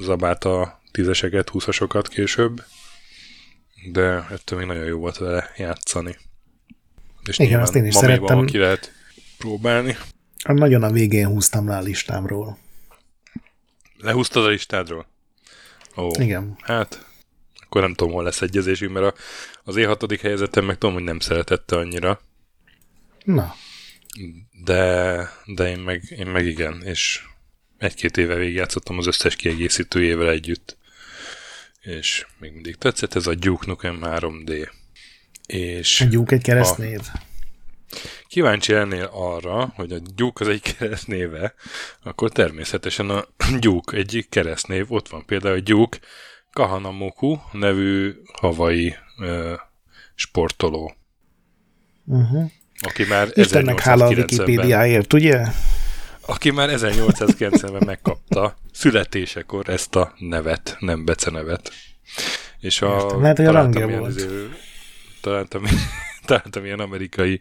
zabált a tízeseket, húszasokat később, de ettől még nagyon jó volt vele játszani. És Igen, azt én is szerettem. ki lehet próbálni. Nagyon a végén húztam le a listámról. Lehúztad a listádról? Ó, Igen. Hát, akkor nem tudom, hol lesz egyezésünk, mert a, az én hatodik helyezettem meg tudom, hogy nem szeretette annyira. Na. De, de én, meg, én meg igen, és egy-két éve végigjátszottam az összes kiegészítőjével együtt. És még mindig tetszett ez a Duke Nukem 3D. És a Duke egy keresztnév. A, kíváncsi ennél arra, hogy a Duke az egy keresztnéve, akkor természetesen a (clears throat) Duke egy keresztnév. Ott van például a Duke Kahanamoku nevű havai ö, sportoló. Uh-huh. Aki már Istennek hála a Wikipédiáért, ugye? Aki már 1890-ben megkapta születésekor ezt a nevet, nem becenevet. És a, Lehet, hogy a rangja volt. Találtam, (laughs) találtam ilyen amerikai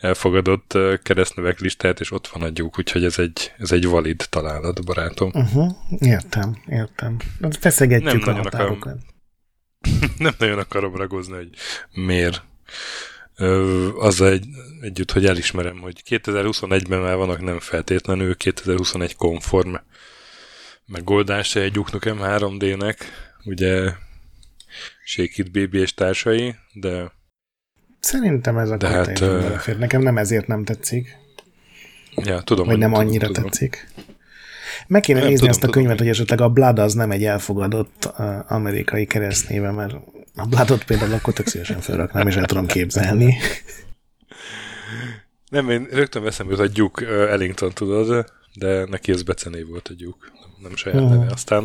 elfogadott keresztnevek listát, és ott van a gyúk, úgyhogy ez egy, ez egy valid találat, barátom. Uh-huh. Értem, értem. Feszegetjük nem a határokat. Akarom, (laughs) nem nagyon akarom ragozni, hogy miért. Az egy, együtt, hogy elismerem, hogy 2021-ben már vannak nem feltétlenül 2021 konform megoldása egy Duke Nukem 3D-nek, ugye Shake It Baby és társai, de Szerintem ez a De hát, uh... Nekem nem ezért nem tetszik. Ja, tudom. Vagy nem annyira tudom. tetszik. Meg kéne nem, nézni tudom, ezt a könyvet, tudom. hogy esetleg a Blood az nem egy elfogadott amerikai keresztnéve, mert a Bloodot például akkor tök szívesen felraknám, és el tudom képzelni. Nem, én rögtön veszem őt a Duke uh, Ellington, tudod, de neki ez becenév volt a Duke, nem, saját uh-huh. neve. Aztán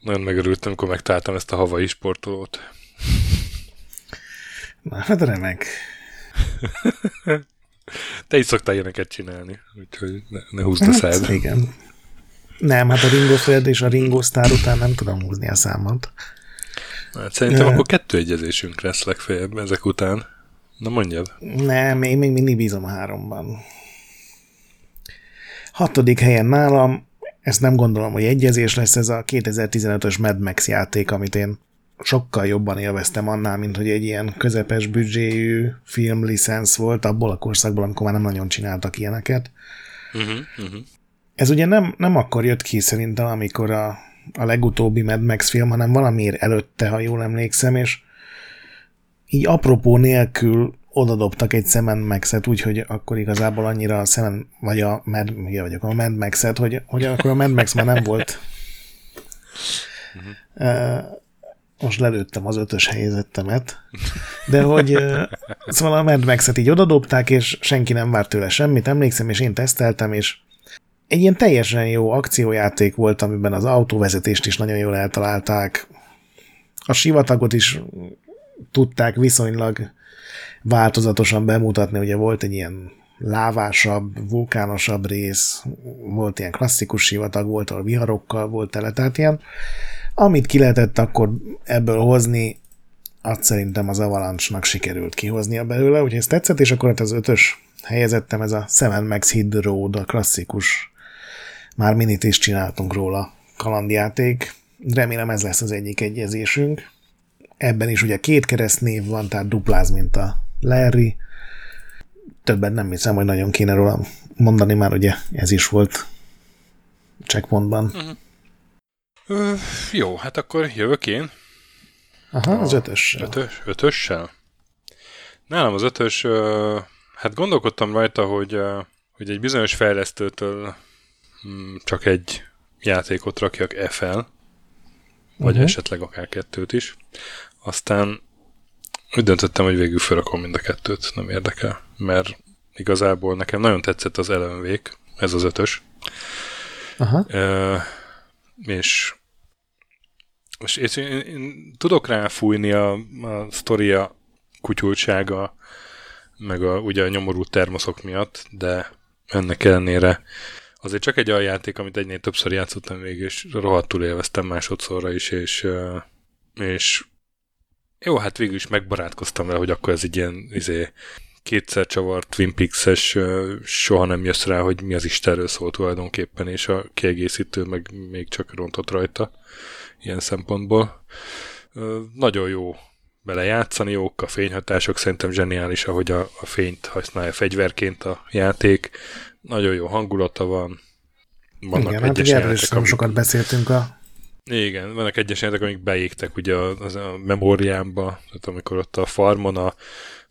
nagyon megörültem, amikor megtaláltam ezt a havai sportolót. Na, hát remek. (laughs) Te is szoktál ilyeneket csinálni, úgyhogy ne, ne húzd a szád. Hát, igen. Nem, hát a Ringo Fred és a Ringo Starr után nem tudom húzni a számot. Hát szerintem akkor kettő egyezésünk lesz legfeljebb ezek után. Na mondjad. Nem, én még mindig bízom a háromban. Hatodik helyen nálam, ezt nem gondolom, hogy egyezés lesz, ez a 2015-ös Mad Max játék, amit én sokkal jobban élveztem annál, mint hogy egy ilyen közepes büdzséjű filmlicensz volt abból a korszakból, amikor már nem nagyon csináltak ilyeneket. Uh-huh, uh-huh. Ez ugye nem, nem akkor jött ki szerintem, amikor a, a legutóbbi Mad Max film, hanem valamiért előtte, ha jól emlékszem, és így apropó nélkül odadobtak egy Semen Max-et, úgyhogy akkor igazából annyira a Semen, vagy a Mad, ugye vagyok, a Mad Max-et, hogy, hogy akkor a Mad Max már nem volt. Uh-huh. Most lelőttem az ötös helyezettemet, de hogy szóval a Mad Max-et így odadobták, és senki nem várt tőle semmit, emlékszem, és én teszteltem, és egy ilyen teljesen jó akciójáték volt, amiben az autóvezetést is nagyon jól eltalálták, a sivatagot is tudták viszonylag változatosan bemutatni, ugye volt egy ilyen lávásabb, vulkánosabb rész, volt ilyen klasszikus sivatag, volt, ahol viharokkal volt tele, tehát ilyen, amit ki lehetett akkor ebből hozni, azt szerintem az Avalanche-nak sikerült kihoznia belőle, úgyhogy ez tetszett, és akkor hát az ötös helyezettem, ez a Seven Max Hid Road, a klasszikus, már minit is csináltunk róla kalandjáték, remélem ez lesz az egyik egyezésünk. Ebben is ugye két keresztnév van, tehát dupláz, mint a Larry. Többet nem hiszem, hogy nagyon kéne róla mondani, már ugye ez is volt checkpointban. Uh-huh. Ö, jó, hát akkor jövök én. Aha, az ötössel. Ötös, ötössel? Nálam az ötös, ö, hát gondolkodtam rajta, hogy, ö, hogy egy bizonyos fejlesztőtől hm, csak egy játékot rakjak e fel, vagy uh-huh. esetleg akár kettőt is. Aztán úgy döntöttem, hogy végül felrakom mind a kettőt, nem érdekel, mert igazából nekem nagyon tetszett az elemvék, ez az ötös. Aha. E, és, és, és én, én tudok ráfújni a, a sztoria kutyultsága, meg a, ugye a nyomorú termoszok miatt, de ennek ellenére azért csak egy olyan játék, amit egynél többször játszottam végig, és rohadtul élveztem másodszorra is, és, és jó, hát végül is megbarátkoztam vele, hogy akkor ez egy ilyen izé, kétszer csavart Twin Peaks-es, soha nem jössz rá, hogy mi az Istenről szól tulajdonképpen, és a kiegészítő meg még csak rontott rajta ilyen szempontból. Nagyon jó bele játszani, jók a fényhatások, szerintem zseniális, ahogy a, a fényt használja fegyverként a játék. Nagyon jó hangulata van. Vannak Igen, hát ugye erről is amik... sokat beszéltünk a igen, vannak egyes jelentek, amik beégtek ugye a, a, a memóriámba, tehát amikor ott a farmon a,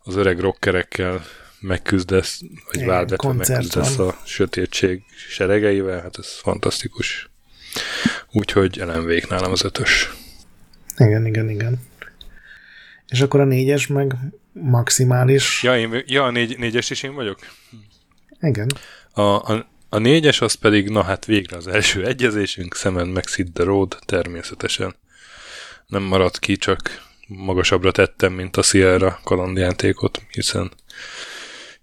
az öreg rockerekkel megküzdesz, vagy válvetve megküzdesz van. a sötétség seregeivel, hát ez fantasztikus. Úgyhogy elemvék nálam az ötös. Igen, igen, igen. És akkor a négyes meg maximális. Ja, én, ja a négy, négyes is én vagyok? Igen. A, a, a négyes az pedig, na hát végre az első egyezésünk, szemen meg Sid the Road, természetesen. Nem maradt ki, csak magasabbra tettem, mint a Sierra kalandjátékot, hiszen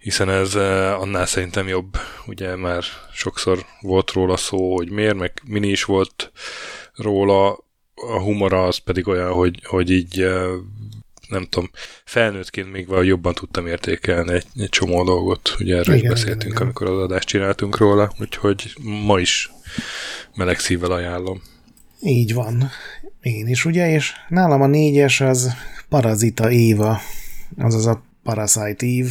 hiszen ez eh, annál szerintem jobb. Ugye már sokszor volt róla szó, hogy miért, meg mini is volt róla, a humora az pedig olyan, hogy, hogy így eh, nem tudom, felnőttként még valahogy jobban tudtam értékelni egy, egy csomó dolgot. Ugye erről igen, is beszéltünk, igen, igen. amikor az adást csináltunk róla, úgyhogy ma is meleg szívvel ajánlom. Így van. Én is, ugye, és nálam a négyes az Parazita Éva, azaz a Parasite Eve,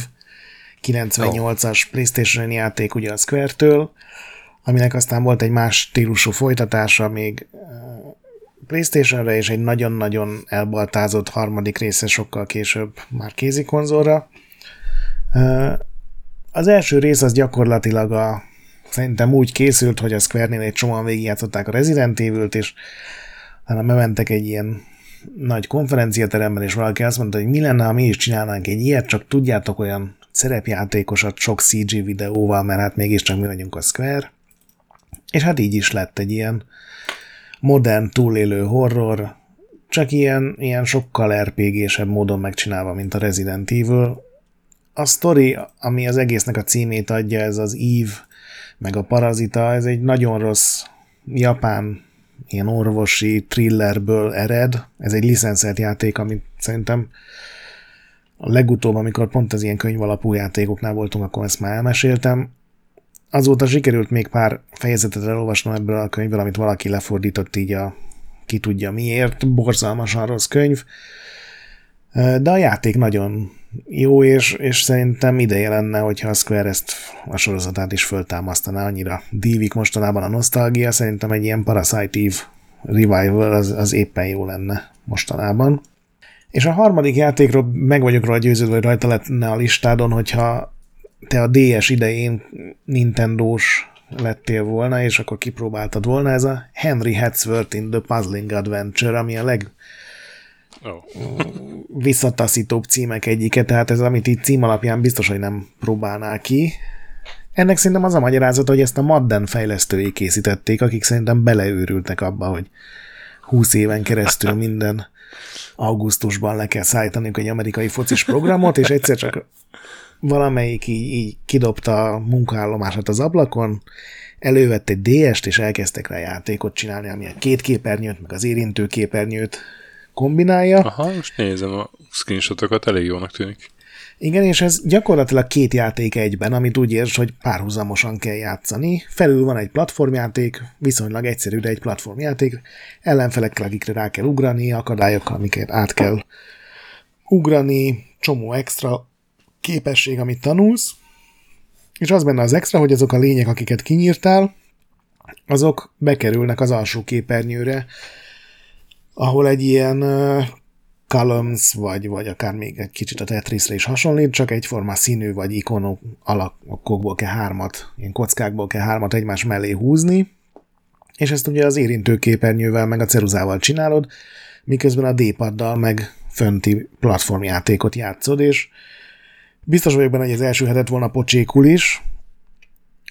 98-as PlayStation játék ugye a Square-től, aminek aztán volt egy más stílusú folytatása még Playstation-re, és egy nagyon-nagyon elbaltázott harmadik része sokkal később már kézikonzolra. Az első rész az gyakorlatilag a, szerintem úgy készült, hogy a Square-nél egy csomóan végigjátszották a Resident Evil-t, és hanem bementek egy ilyen nagy konferenciateremben, és valaki azt mondta, hogy mi lenne, ha mi is csinálnánk egy ilyet, csak tudjátok olyan szerepjátékosat sok CG videóval, mert hát mégiscsak mi vagyunk a Square. És hát így is lett egy ilyen modern túlélő horror, csak ilyen, ilyen sokkal RPG-sebb módon megcsinálva, mint a Resident Evil, a sztori, ami az egésznek a címét adja, ez az Eve, meg a Parazita, ez egy nagyon rossz japán ilyen orvosi thrillerből ered. Ez egy licenszelt játék, amit szerintem a legutóbb, amikor pont az ilyen könyvalapú játékoknál voltunk, akkor ezt már elmeséltem. Azóta sikerült még pár fejezetet elolvasnom ebből a könyvből, amit valaki lefordított így a ki tudja miért, borzalmasan rossz könyv, de a játék nagyon jó, és, és szerintem ideje lenne, hogyha a Square ezt a sorozatát is föltámasztaná, annyira dívik mostanában a nosztalgia, szerintem egy ilyen Parasite revival az, az éppen jó lenne mostanában. És a harmadik játékról meg vagyok róla győződve, hogy rajta lenne a listádon, hogyha te a DS idején Nintendo-s lettél volna, és akkor kipróbáltad volna, ez a Henry Hatsworth in the Puzzling Adventure, ami a leg oh. visszataszítóbb címek egyike, tehát ez, amit így cím alapján biztos, hogy nem próbálná ki. Ennek szerintem az a magyarázat, hogy ezt a Madden fejlesztői készítették, akik szerintem beleőrültek abba, hogy 20 éven keresztül minden augusztusban le kell szállítaniuk egy amerikai focis programot, és egyszer csak valamelyik így, így kidobta a munkaállomását az ablakon, elővett egy DS-t, és elkezdtek rá játékot csinálni, ami a két képernyőt, meg az érintő képernyőt kombinálja. Aha, most nézem a screenshotokat, elég jónak tűnik. Igen, és ez gyakorlatilag két játék egyben, amit úgy érsz, hogy párhuzamosan kell játszani. Felül van egy platformjáték, viszonylag egyszerű, de egy platformjáték, ellenfelekkel, akikre rá kell ugrani, akadályok, amiket át kell ugrani, csomó extra képesség, amit tanulsz, és az benne az extra, hogy azok a lények, akiket kinyírtál, azok bekerülnek az alsó képernyőre, ahol egy ilyen columns, vagy, vagy akár még egy kicsit a Tetrisre is hasonlít, csak egyforma színű vagy ikonok alakokból kell hármat, ilyen kockákból kell hármat egymás mellé húzni, és ezt ugye az érintő képernyővel meg a ceruzával csinálod, miközben a D-paddal meg fönti platformjátékot játszod, és biztos vagyok benne, hogy az első hetet volna pocsékul is,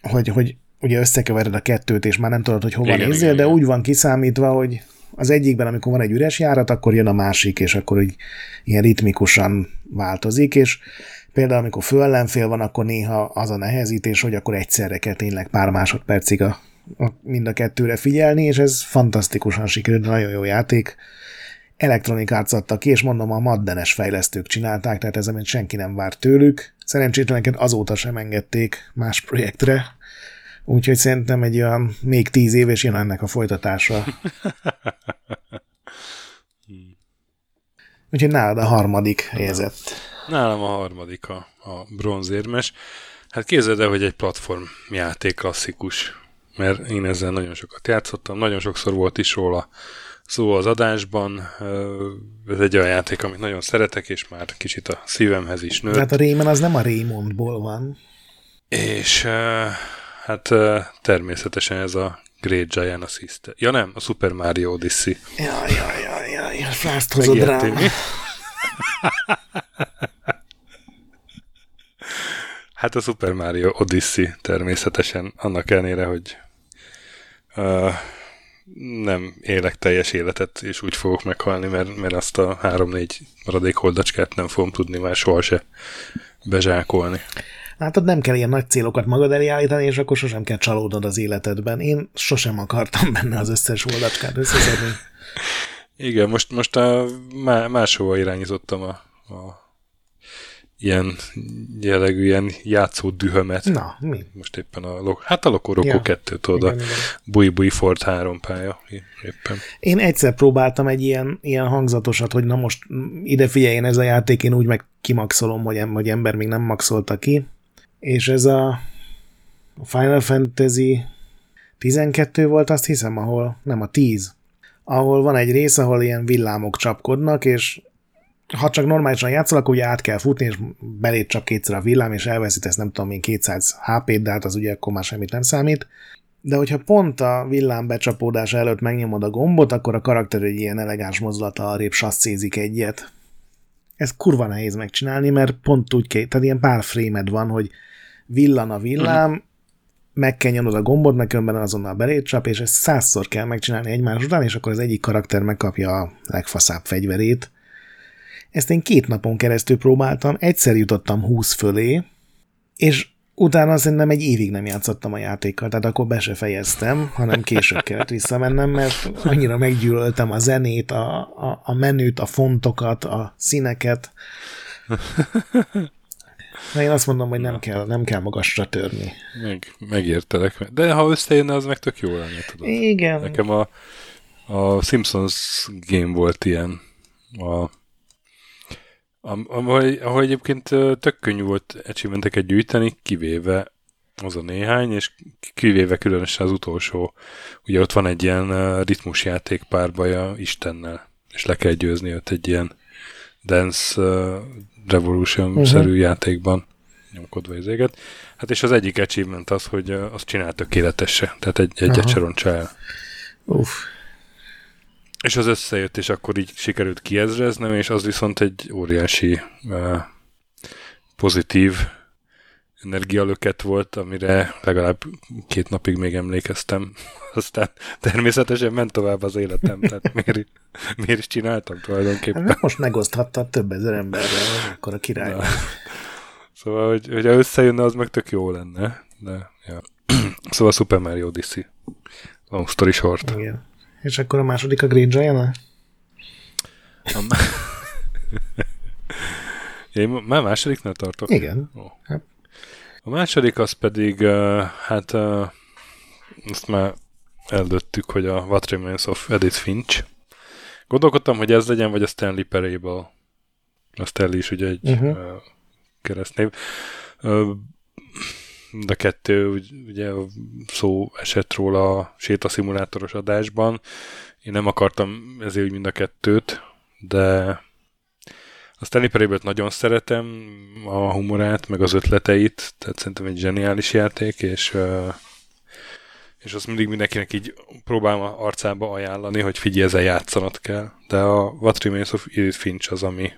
hogy, hogy ugye összekevered a kettőt, és már nem tudod, hogy hova igen, nézzél, igen, de igen. úgy van kiszámítva, hogy az egyikben, amikor van egy üres járat, akkor jön a másik, és akkor így ilyen ritmikusan változik, és például amikor főellenfél van, akkor néha az a nehezítés, hogy akkor egyszerre kell tényleg pár másodpercig a, a, mind a kettőre figyelni, és ez fantasztikusan sikerült, nagyon jó játék. Electronic Arts adta ki, és mondom, a maddenes fejlesztők csinálták, tehát ez, amit senki nem várt tőlük. Szerencsétleneket azóta sem engedték más projektre, Úgyhogy szerintem egy olyan még tíz év, és jön ennek a folytatása. (laughs) Úgyhogy nálad a harmadik helyezett. Nálam a harmadik a, a bronzérmes. Hát képzeld el, hogy egy platform játék klasszikus, mert én ezzel nagyon sokat játszottam, nagyon sokszor volt is róla szó az adásban. Ez egy olyan játék, amit nagyon szeretek, és már kicsit a szívemhez is nőtt. Tehát a Rayman az nem a Raymondból van. És Hát természetesen ez a Great Giant Assist. Ja nem, a Super Mario Odyssey. Ja, ja, ja, ja, ja fászt hozod rám. hát a Super Mario Odyssey természetesen, annak ellenére, hogy uh, nem élek teljes életet, és úgy fogok meghalni, mert, mert azt a három-négy maradék holdacskát nem fogom tudni már soha se bezsákolni. Látod, nem kell ilyen nagy célokat magad elé állítani, és akkor sosem kell csalódnod az életedben. Én sosem akartam benne az összes oldacskát összeszedni. Igen, most, most a, máshova irányítottam a, a ilyen jellegű, ilyen játszó dühömet. Na, mi? Most éppen a, hát a Loco Roco ja. 2 tudod, a Bui Bui Ford 3 pálya éppen. Én egyszer próbáltam egy ilyen, ilyen hangzatosat, hogy na most ide figyeljen ez a játék, én úgy meg kimaxolom, hogy, hogy ember még nem maxolta ki, és ez a Final Fantasy 12 volt, azt hiszem, ahol, nem a 10, ahol van egy rész, ahol ilyen villámok csapkodnak, és ha csak normálisan játszol, akkor ugye át kell futni, és belét csap kétszer a villám, és elveszítesz nem tudom én 200 HP-t, de hát az ugye akkor már semmit nem számít. De hogyha pont a villám becsapódás előtt megnyomod a gombot, akkor a karakter egy ilyen elegáns mozdulata arrébb sasszézik egyet. Ez kurva nehéz megcsinálni, mert pont úgy kell, tehát ilyen pár frémed van, hogy villan a villám, uh-huh. meg kell nyomnod a gombot, meg különben azonnal belét csap, és ezt százszor kell megcsinálni egymás után, és akkor az egyik karakter megkapja a legfaszább fegyverét. Ezt én két napon keresztül próbáltam, egyszer jutottam 20 fölé, és utána szerintem egy évig nem játszottam a játékkal, tehát akkor be se fejeztem, hanem később kellett visszamennem, mert annyira meggyűlöltem a zenét, a, a, a menüt, a fontokat, a színeket. (laughs) Na én azt mondom, hogy nem kell, nem kell magasra törni. Meg, megértelek. De ha összejönne, az meg tök jó lenne, tudod. Igen. Nekem a, a Simpsons game volt ilyen. A, ahol, ahol egyébként tök könnyű volt achievementeket gyűjteni, kivéve az a néhány, és kivéve különösen az utolsó. Ugye ott van egy ilyen ritmusjáték párbaja Istennel, és le kell győzni őt egy ilyen Dance Revolution-szerű uh-huh. játékban nyomkodva éget. Hát és az egyik achievement az, hogy azt csinál tökéletese, tehát egy, egyet se roncsa el. Uff. És az összejött, és akkor így sikerült kiezreznem, és az viszont egy óriási uh, pozitív energialöket volt, amire legalább két napig még emlékeztem. (laughs) Aztán természetesen ment tovább az életem, tehát (laughs) miért, miért is csináltam tulajdonképpen. Hát most megoszthattad több ezer emberrel, akkor a király. Na. Szóval, hogy, hogy összejönne, az meg tök jó lenne. De, ja. (clears throat) szóval Super Mario Odyssey. Long story short. Igen. És akkor a második a Green Giant? (laughs) Én már másodiknál tartok? Igen. Oh. Hát. A második az pedig, hát azt már eldöttük, hogy a What Remains of Edith Finch. Gondolkodtam, hogy ez legyen, vagy a Stanley Parable. A Stanley is ugye egy uh-huh. uh, keresztnév. De kettő, ugye szó esett róla a sétaszimulátoros adásban. Én nem akartam ezért úgy mind a kettőt, de a Stanley parable nagyon szeretem, a humorát, meg az ötleteit, tehát szerintem egy zseniális játék, és és azt mindig mindenkinek így próbálom arcába ajánlani, hogy figyelj, ezzel játszanat kell. De a What Remains of Edith Finch az, ami,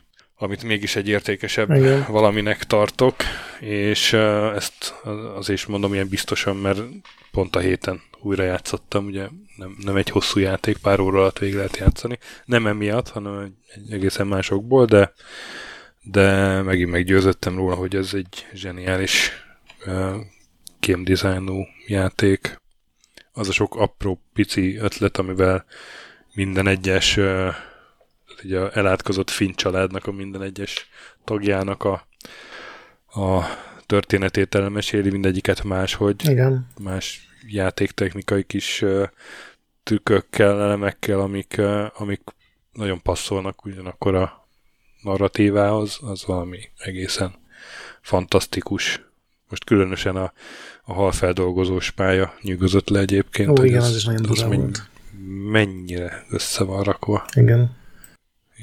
amit mégis egy értékesebb Igen. valaminek tartok, és ezt az is mondom ilyen biztosan, mert pont a héten újra játszottam, ugye nem, nem egy hosszú játék, pár óra alatt végig lehet játszani. Nem emiatt, hanem egy egészen másokból, de, de megint meggyőzöttem róla, hogy ez egy zseniális uh, game designú játék. Az a sok apró, pici ötlet, amivel minden egyes uh, ugye a elátkozott Finn családnak a minden egyes tagjának a, a történetét elmeséli, mindegyiket máshogy. Igen. Más játéktechnikai kis uh, trükkökkel, elemekkel, amik, uh, amik nagyon passzolnak ugyanakkor a narratívához, az valami egészen fantasztikus. Most különösen a, a halfeldolgozós pálya nyugodott le egyébként. Ó, igen, az, az is nagyon durva volt. Mennyire össze van rakva. Igen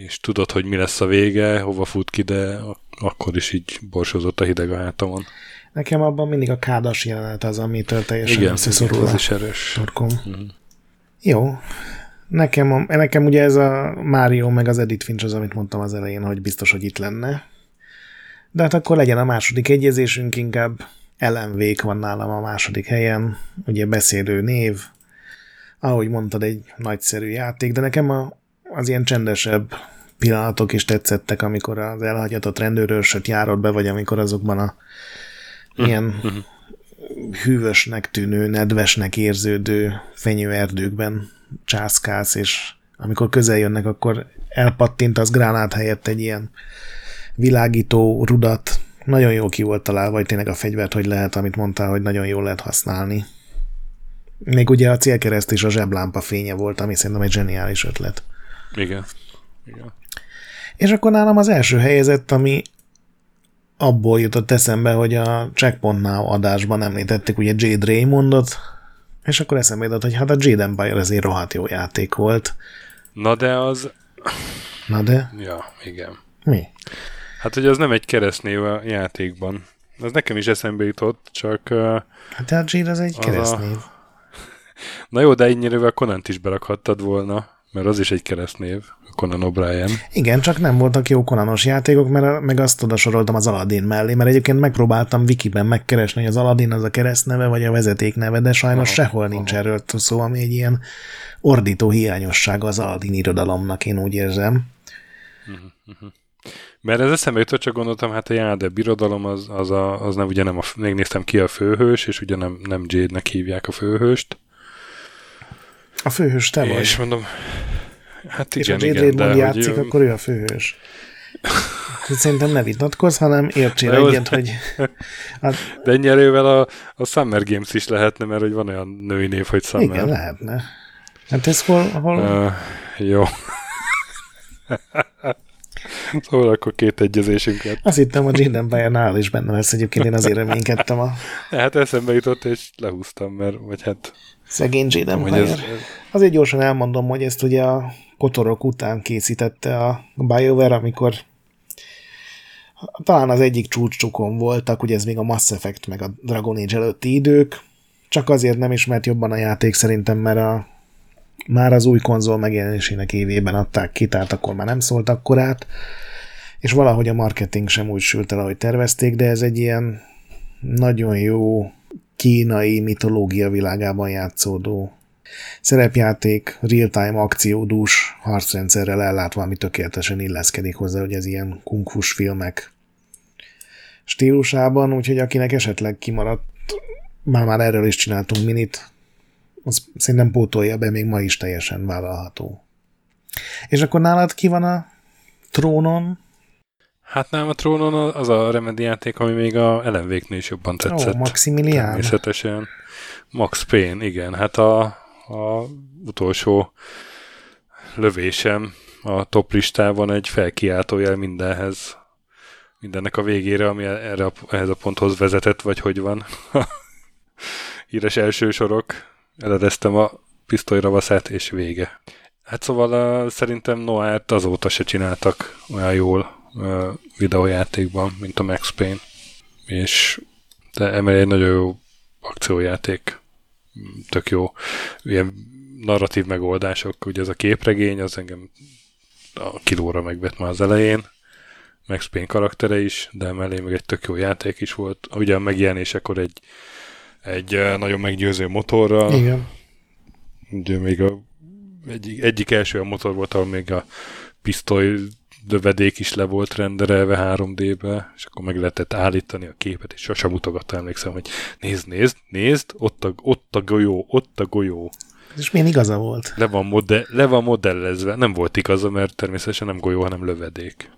és tudod, hogy mi lesz a vége, hova fut ki, de akkor is így borsozott a hideg a hátamon. Nekem abban mindig a kádas jelenet az, amitől teljesen igen, összeszorul az is erős. Torkom. Uh-huh. Jó. Nekem, a, nekem ugye ez a Mario meg az Edith Finch az, amit mondtam az elején, hogy biztos, hogy itt lenne. De hát akkor legyen a második egyezésünk inkább. Ellen van nálam a második helyen, ugye beszélő név, ahogy mondtad, egy nagyszerű játék, de nekem a, az ilyen csendesebb pillanatok is tetszettek, amikor az elhagyatott rendőrőrsöt járott be, vagy amikor azokban a ilyen hűvösnek tűnő, nedvesnek érződő fenyőerdőkben császkálsz, és amikor közel jönnek, akkor elpattint az gránát helyett egy ilyen világító rudat. Nagyon jó ki volt találva, vagy tényleg a fegyvert, hogy lehet, amit mondtál, hogy nagyon jól lehet használni. Még ugye a célkereszt és a zseblámpa fénye volt, ami szerintem egy zseniális ötlet. Igen. Igen. És akkor nálam az első helyezett, ami abból jutott eszembe, hogy a Checkpoint Now adásban említették ugye Jade Raymondot, és akkor eszembe jutott, hogy hát a Jade Empire azért rohadt jó játék volt. Na de az... Na de? Ja, igen. Mi? Hát, hogy az nem egy keresztnév a játékban. Az nekem is eszembe jutott, csak... Hát de a Jade az egy az keresztnév. A... (laughs) Na jó, de ennyire a Conant is berakhattad volna mert az is egy keresztnév, Conan O'Brien. Igen, csak nem voltak jó Conanos játékok, mert meg azt oda soroltam az Aladdin mellé, mert egyébként megpróbáltam Wikiben megkeresni, hogy az Aladdin az a keresztneve, vagy a vezetékneve, de sajnos aha, sehol aha. nincs erről szó, ami egy ilyen ordító hiányossága az Aladdin irodalomnak, én úgy érzem. Uh-huh, uh-huh. Mert ez eszembe jutott, csak gondoltam, hát a Jáde birodalom az, az, a, az nem, ugye nem a, megnéztem ki a főhős, és ugye nem, nem Jade-nek hívják a főhőst. A főhős te vagy. És mondom, hát igen, és ha Jade de játszik, hogy, akkor ő a főhős. Szerintem ne vitatkozz, hanem értsél De az- egyet, hogy hát, De ennyi erővel a, a Summer Games is lehetne, mert hogy van olyan női név, hogy Summer. igen, lehetne. Hát ez hol, hol Uh, jó. szóval akkor két egyezésünk lett. azt hittem, hogy Jaden Bayernál is benne lesz, egyébként én azért reménykedtem a Hát eszembe jutott, és lehúztam, mert vagy hát... szegény Jaden Hogy ez. Azért gyorsan elmondom, hogy ezt ugye a kotorok után készítette a BioWare, amikor talán az egyik csúcscsukon voltak, ugye ez még a Mass Effect meg a Dragon Age előtti idők, csak azért nem ismert jobban a játék szerintem, mert a, már az új konzol megjelenésének évében adták ki, tehát akkor már nem szólt akkorát, és valahogy a marketing sem úgy sült el, ahogy tervezték, de ez egy ilyen nagyon jó kínai mitológia világában játszódó szerepjáték, real-time akciódús harcrendszerrel ellátva, ami tökéletesen illeszkedik hozzá, hogy ez ilyen kungfus filmek stílusában, úgyhogy akinek esetleg kimaradt, már már erről is csináltunk minit, az szerintem pótolja be, még ma is teljesen vállalható. És akkor nálad ki van a trónon? Hát nem a trónon az a Remedy játék, ami még a LMV-knél is jobban tetszett. Ó, Maximilian. Természetesen. Max Payne, igen. Hát a, a utolsó lövésem a top listában egy felkiáltójel mindenhez. Mindennek a végére, ami erre a, ehhez a ponthoz vezetett, vagy hogy van. (laughs) Híres első sorok. Eledeztem a pisztolyravaszát, és vége. Hát szóval uh, szerintem Noárt azóta se csináltak olyan jól videójátékban, mint a Max Payne. És de emellé egy nagyon jó akciójáték. Tök jó. Ilyen narratív megoldások, ugye ez a képregény, az engem a kilóra megvett már az elején. Max Payne karaktere is, de emellé meg egy tök jó játék is volt. Ugye a megjelenésekor egy, egy nagyon meggyőző motorral, Igen. ugye még a egyik, egyik első a motor volt, ahol még a pisztoly lövedék is le volt renderelve 3D-be, és akkor meg lehetett állítani a képet, és sosem mutogatta, emlékszem, hogy nézd, nézd, nézd, ott a, ott a golyó, ott a golyó. És milyen igaza volt? Le van, modell, le van modellezve. Nem volt igaza, mert természetesen nem golyó, hanem lövedék.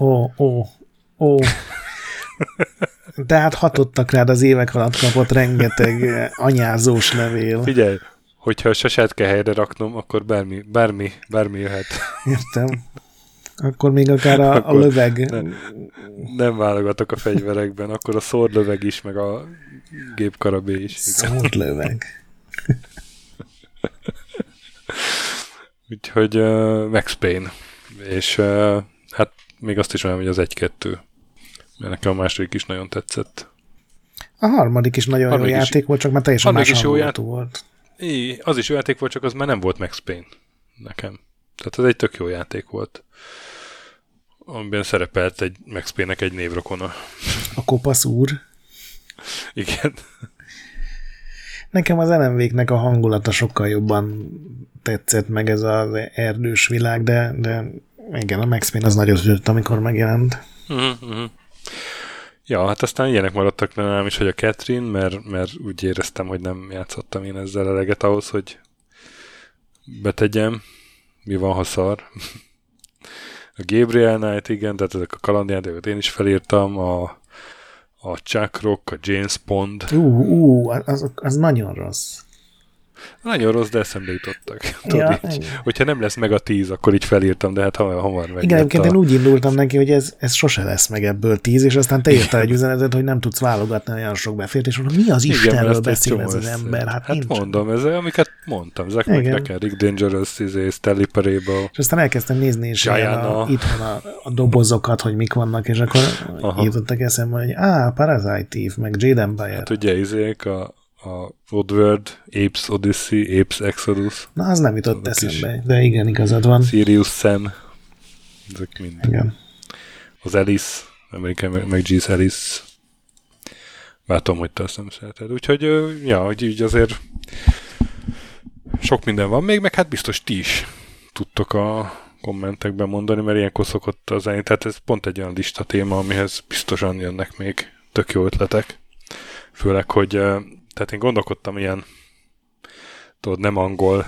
Ó, ó, ó. De hát hatottak rád az évek alatt kapott rengeteg eh, anyázós levél. Figyelj, hogyha a sasát kell helyre raknom, akkor bármi, bármi, bármi jöhet. Értem. Akkor még akár a, a Akkor löveg. ne- Nem válogatok a fegyverekben, akkor a szordlöveg is, meg a gépkarabé is. Igen. Szólt löveg. (laughs) Úgyhogy uh, Max Payne. És uh, hát még azt is mondom, hogy az egy-kettő. Mert nekem a második is nagyon tetszett. A harmadik is nagyon Harmadik jó is- játék volt, csak már teljesen más is jó hangulatú volt. I, az is jó játék volt, csak az már nem volt Max Payne nekem. Tehát ez egy tök jó játék volt. Amiben szerepelt egy Max Payne-nek egy névrokona. A kopasz úr. Igen. Nekem az LMV-knek a hangulata sokkal jobban tetszett meg ez az erdős világ, de, de igen, a Max Payne az nagyon ütött, amikor megjelent. Uh-huh. Ja, hát aztán ilyenek maradtak nálam is, hogy a Catherine, mert, mert úgy éreztem, hogy nem játszottam én ezzel eleget ahhoz, hogy betegyem. Mi van, ha szar? A Gabriel Knight, igen, tehát ezek a kalandjátékot én is felírtam, a, a Chuck Rock, a James Pond. Ú, ú, az, az nagyon rossz. Nagyon rossz, de eszembe jutottak. (laughs) Tudod, Ja, így. Hogyha nem lesz meg a tíz, akkor így felírtam, de hát hamar, hamar meg. Igen, egyébként én úgy indultam neki, hogy ez, ez sose lesz meg ebből tíz, és aztán te írtál egy üzenetet, hogy nem tudsz válogatni olyan sok befért, és mondom, mi az Igen, Istenről beszél ez az ember? Hát, hát mondom, ez amiket mondtam. Ezek meg nekem Rick Dangerous, izé, Stanley Parable. És aztán elkezdtem nézni Gianna. a, itthon a, a dobozokat, hogy mik vannak, és akkor Aha. jutottak eszembe, hogy á, Parasite Eve, meg Jaden Bayer. Hát ugye izék a, a Oddworld, Apes Odyssey, Apes Exodus, Na, az nem jutott azok eszembe, de igen, igazad van. Sirius Sam, ezek mind. Igen. Az Alice, American G's Alice. Látom, hogy te azt nem szereted. Úgyhogy, ja, hogy így azért sok minden van még, meg hát biztos ti is tudtok a kommentekben mondani, mert ilyenkor szokott az elég. Tehát ez pont egy olyan lista téma, amihez biztosan jönnek még tök jó ötletek. Főleg, hogy tehát én gondolkodtam ilyen tudod, nem angol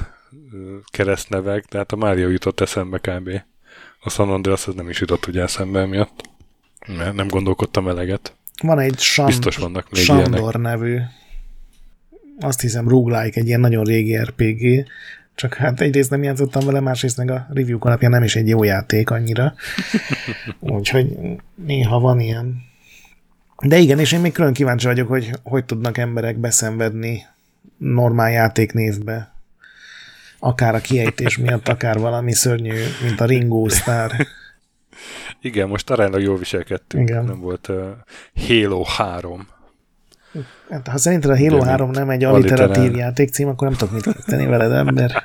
keresztnevek, de hát a Mária jutott eszembe kb. A San Andreas az nem is jutott ugye eszembe miatt. Mert nem gondolkodtam eleget. Van egy Sam- Biztos vannak még Sandor ilyenek. nevű, azt hiszem roguelike, egy ilyen nagyon régi RPG, csak hát egyrészt nem játszottam vele, másrészt meg a review alapján nem is egy jó játék annyira. (laughs) Úgyhogy néha van ilyen. De igen, és én még külön kíváncsi vagyok, hogy hogy tudnak emberek beszenvedni normál játéknévbe. Akár a kiejtés miatt, akár valami szörnyű, mint a Ringo Star. Igen, most aránylag jól viselkedtünk. Igen. Nem volt uh, Halo 3. Hát, ha szerinted a Halo Ugye, 3 mint nem egy alliteratív játékcím, akkor nem tudok mit kezdeni veled, ember.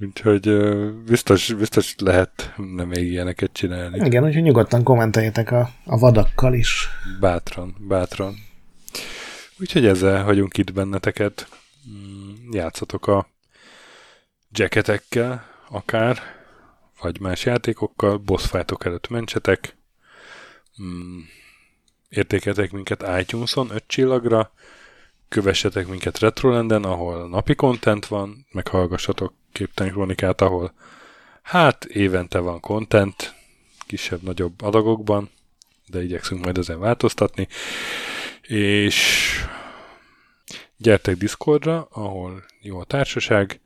Úgyhogy biztos, biztos lehet nem még ilyeneket csinálni. Igen, úgyhogy nyugodtan kommenteljetek a, a vadakkal is. Bátran, bátran. Úgyhogy ezzel hagyunk itt benneteket. Mm, Játszatok a jacketekkel, akár, vagy más játékokkal, boss előtt mentsetek. Mm, Értékeltek minket iTunes-on 5 csillagra, kövessetek minket Retrolanden, ahol napi content van, meghallgassatok Képtelen Kronikát, ahol hát évente van content, kisebb-nagyobb adagokban, de igyekszünk majd ezen változtatni. És gyertek Discordra, ahol jó a társaság,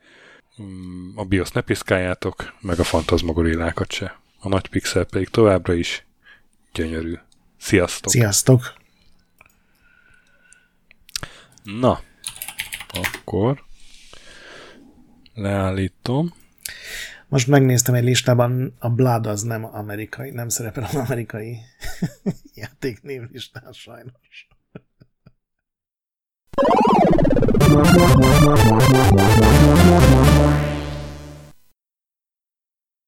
Mm, a BIOS ne piszkáljátok, meg a fantazmagorillákat se. A nagy pixel pedig továbbra is gyönyörű. Sziasztok! Sziasztok! Na, akkor leállítom. Most megnéztem egy listában, a Blood az nem amerikai, nem szerepel az amerikai (laughs) játéknév listán sajnos.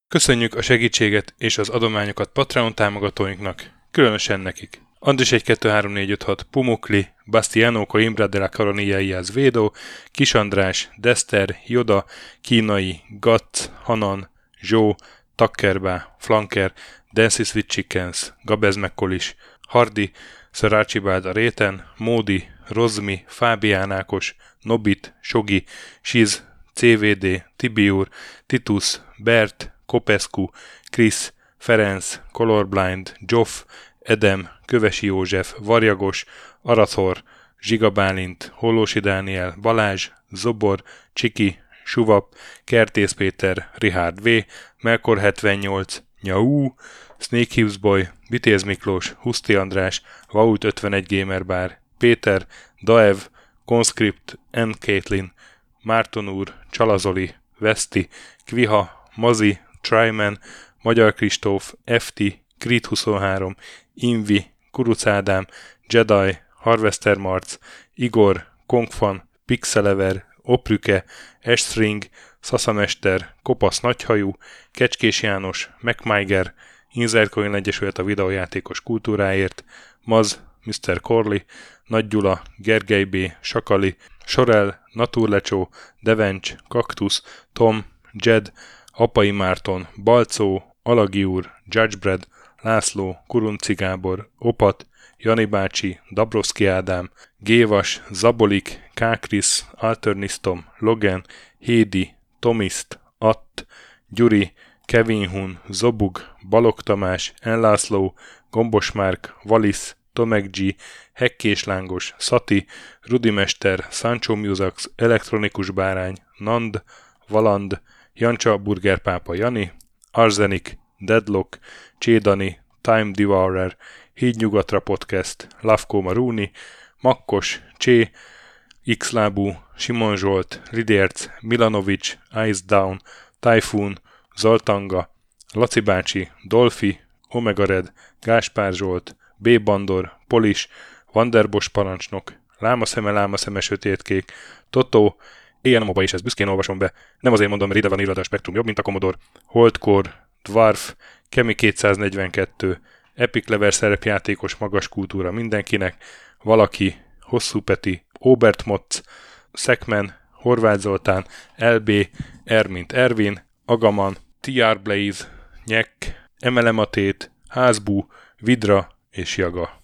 Köszönjük a segítséget és az adományokat Patreon támogatóinknak, különösen nekik. Andris 1 2 3 4 5 6 Pumukli, Bastiano Coimbra de la Coronilla Iaz Védó, Kis András, Dester, Joda, Kínai, Gatt, Hanan, Zsó, Takkerbá, Flanker, Dancy Sweet Chickens, Gabez Mekkolis, Hardi, Sir Archibald a Réten, Módi, Rozmi, Fábián Ákos, Nobit, Sogi, Siz, CVD, Tibiur, Titus, Bert, Kopescu, Krisz, Ferenc, Colorblind, Joff, Edem, Kövesi József, Varjagos, Arathor, Zsiga Bálint, Hollósi Dániel, Balázs, Zobor, Csiki, Suvap, Kertész Péter, Richard V, Melkor 78, Nyau, Snake Hughes Boy, Vitéz Miklós, Huszti András, Vault 51 Gamer Bar, Péter, Daev, Conscript, N. Caitlin, Márton úr, Csalazoli, Veszti, Kviha, Mazi, Tryman, Magyar Kristóf, FT, Krit 23, Invi, Kuruc Ádám, Jedi, Harvester Marc, Igor, Kongfan, Pixelever, Oprüke, Estring, Szaszamester, Kopasz Nagyhajú, Kecskés János, MacMiger, Insert Coin Egyesület a videójátékos kultúráért, Maz, Mr. Corley, Nagy Gyula, Gergely B., Sakali, Sorel, Naturlecsó, Devencs, Kaktusz, Tom, Jed, Apai Márton, Balcó, Alagi úr, Judgebred, László, Kurunci Gábor, Opat, Jani bácsi, Dabrowski Ádám, Gévas, Zabolik, Kákris, Alternisztom, Logan, Hédi, Tomiszt, Att, Gyuri, Kevin Hun, Zobug, Balog Tamás, Enlászló, Gombos Márk, Valisz, Tomek G, Hekkés Lángos, Szati, Rudimester, Sancho Musax, Elektronikus Bárány, Nand, Valand, Jancsa Burgerpápa Jani, Arzenik, Deadlock, Csédani, Time Devourer, Hídnyugatra Podcast, Lavko Maruni, Makkos, Csé, Xlábú, Simon Zsolt, Lidérc, Milanovic, Ice Down, Typhoon, Zoltanga, Laci bácsi, Dolfi, Omega Red, Gáspár Zsolt, B. Bandor, Polis, Vanderbos parancsnok, Lámaszeme, Lámaszeme, Sötétkék, Totó, Éjjel moba is ezt büszkén olvasom be. Nem azért mondom, mert ide van írva, a spektrum jobb, mint a Commodore. Holdcore, Dwarf, Kemi 242, Epic Lever szerepjátékos magas kultúra mindenkinek, valaki, Hosszú Peti, Obert Motz, Szekmen, Horváth Zoltán, LB, R mint Ervin, Agaman, TR Blaze, Nyek, Emelematét, Házbú, Vidra és Jaga.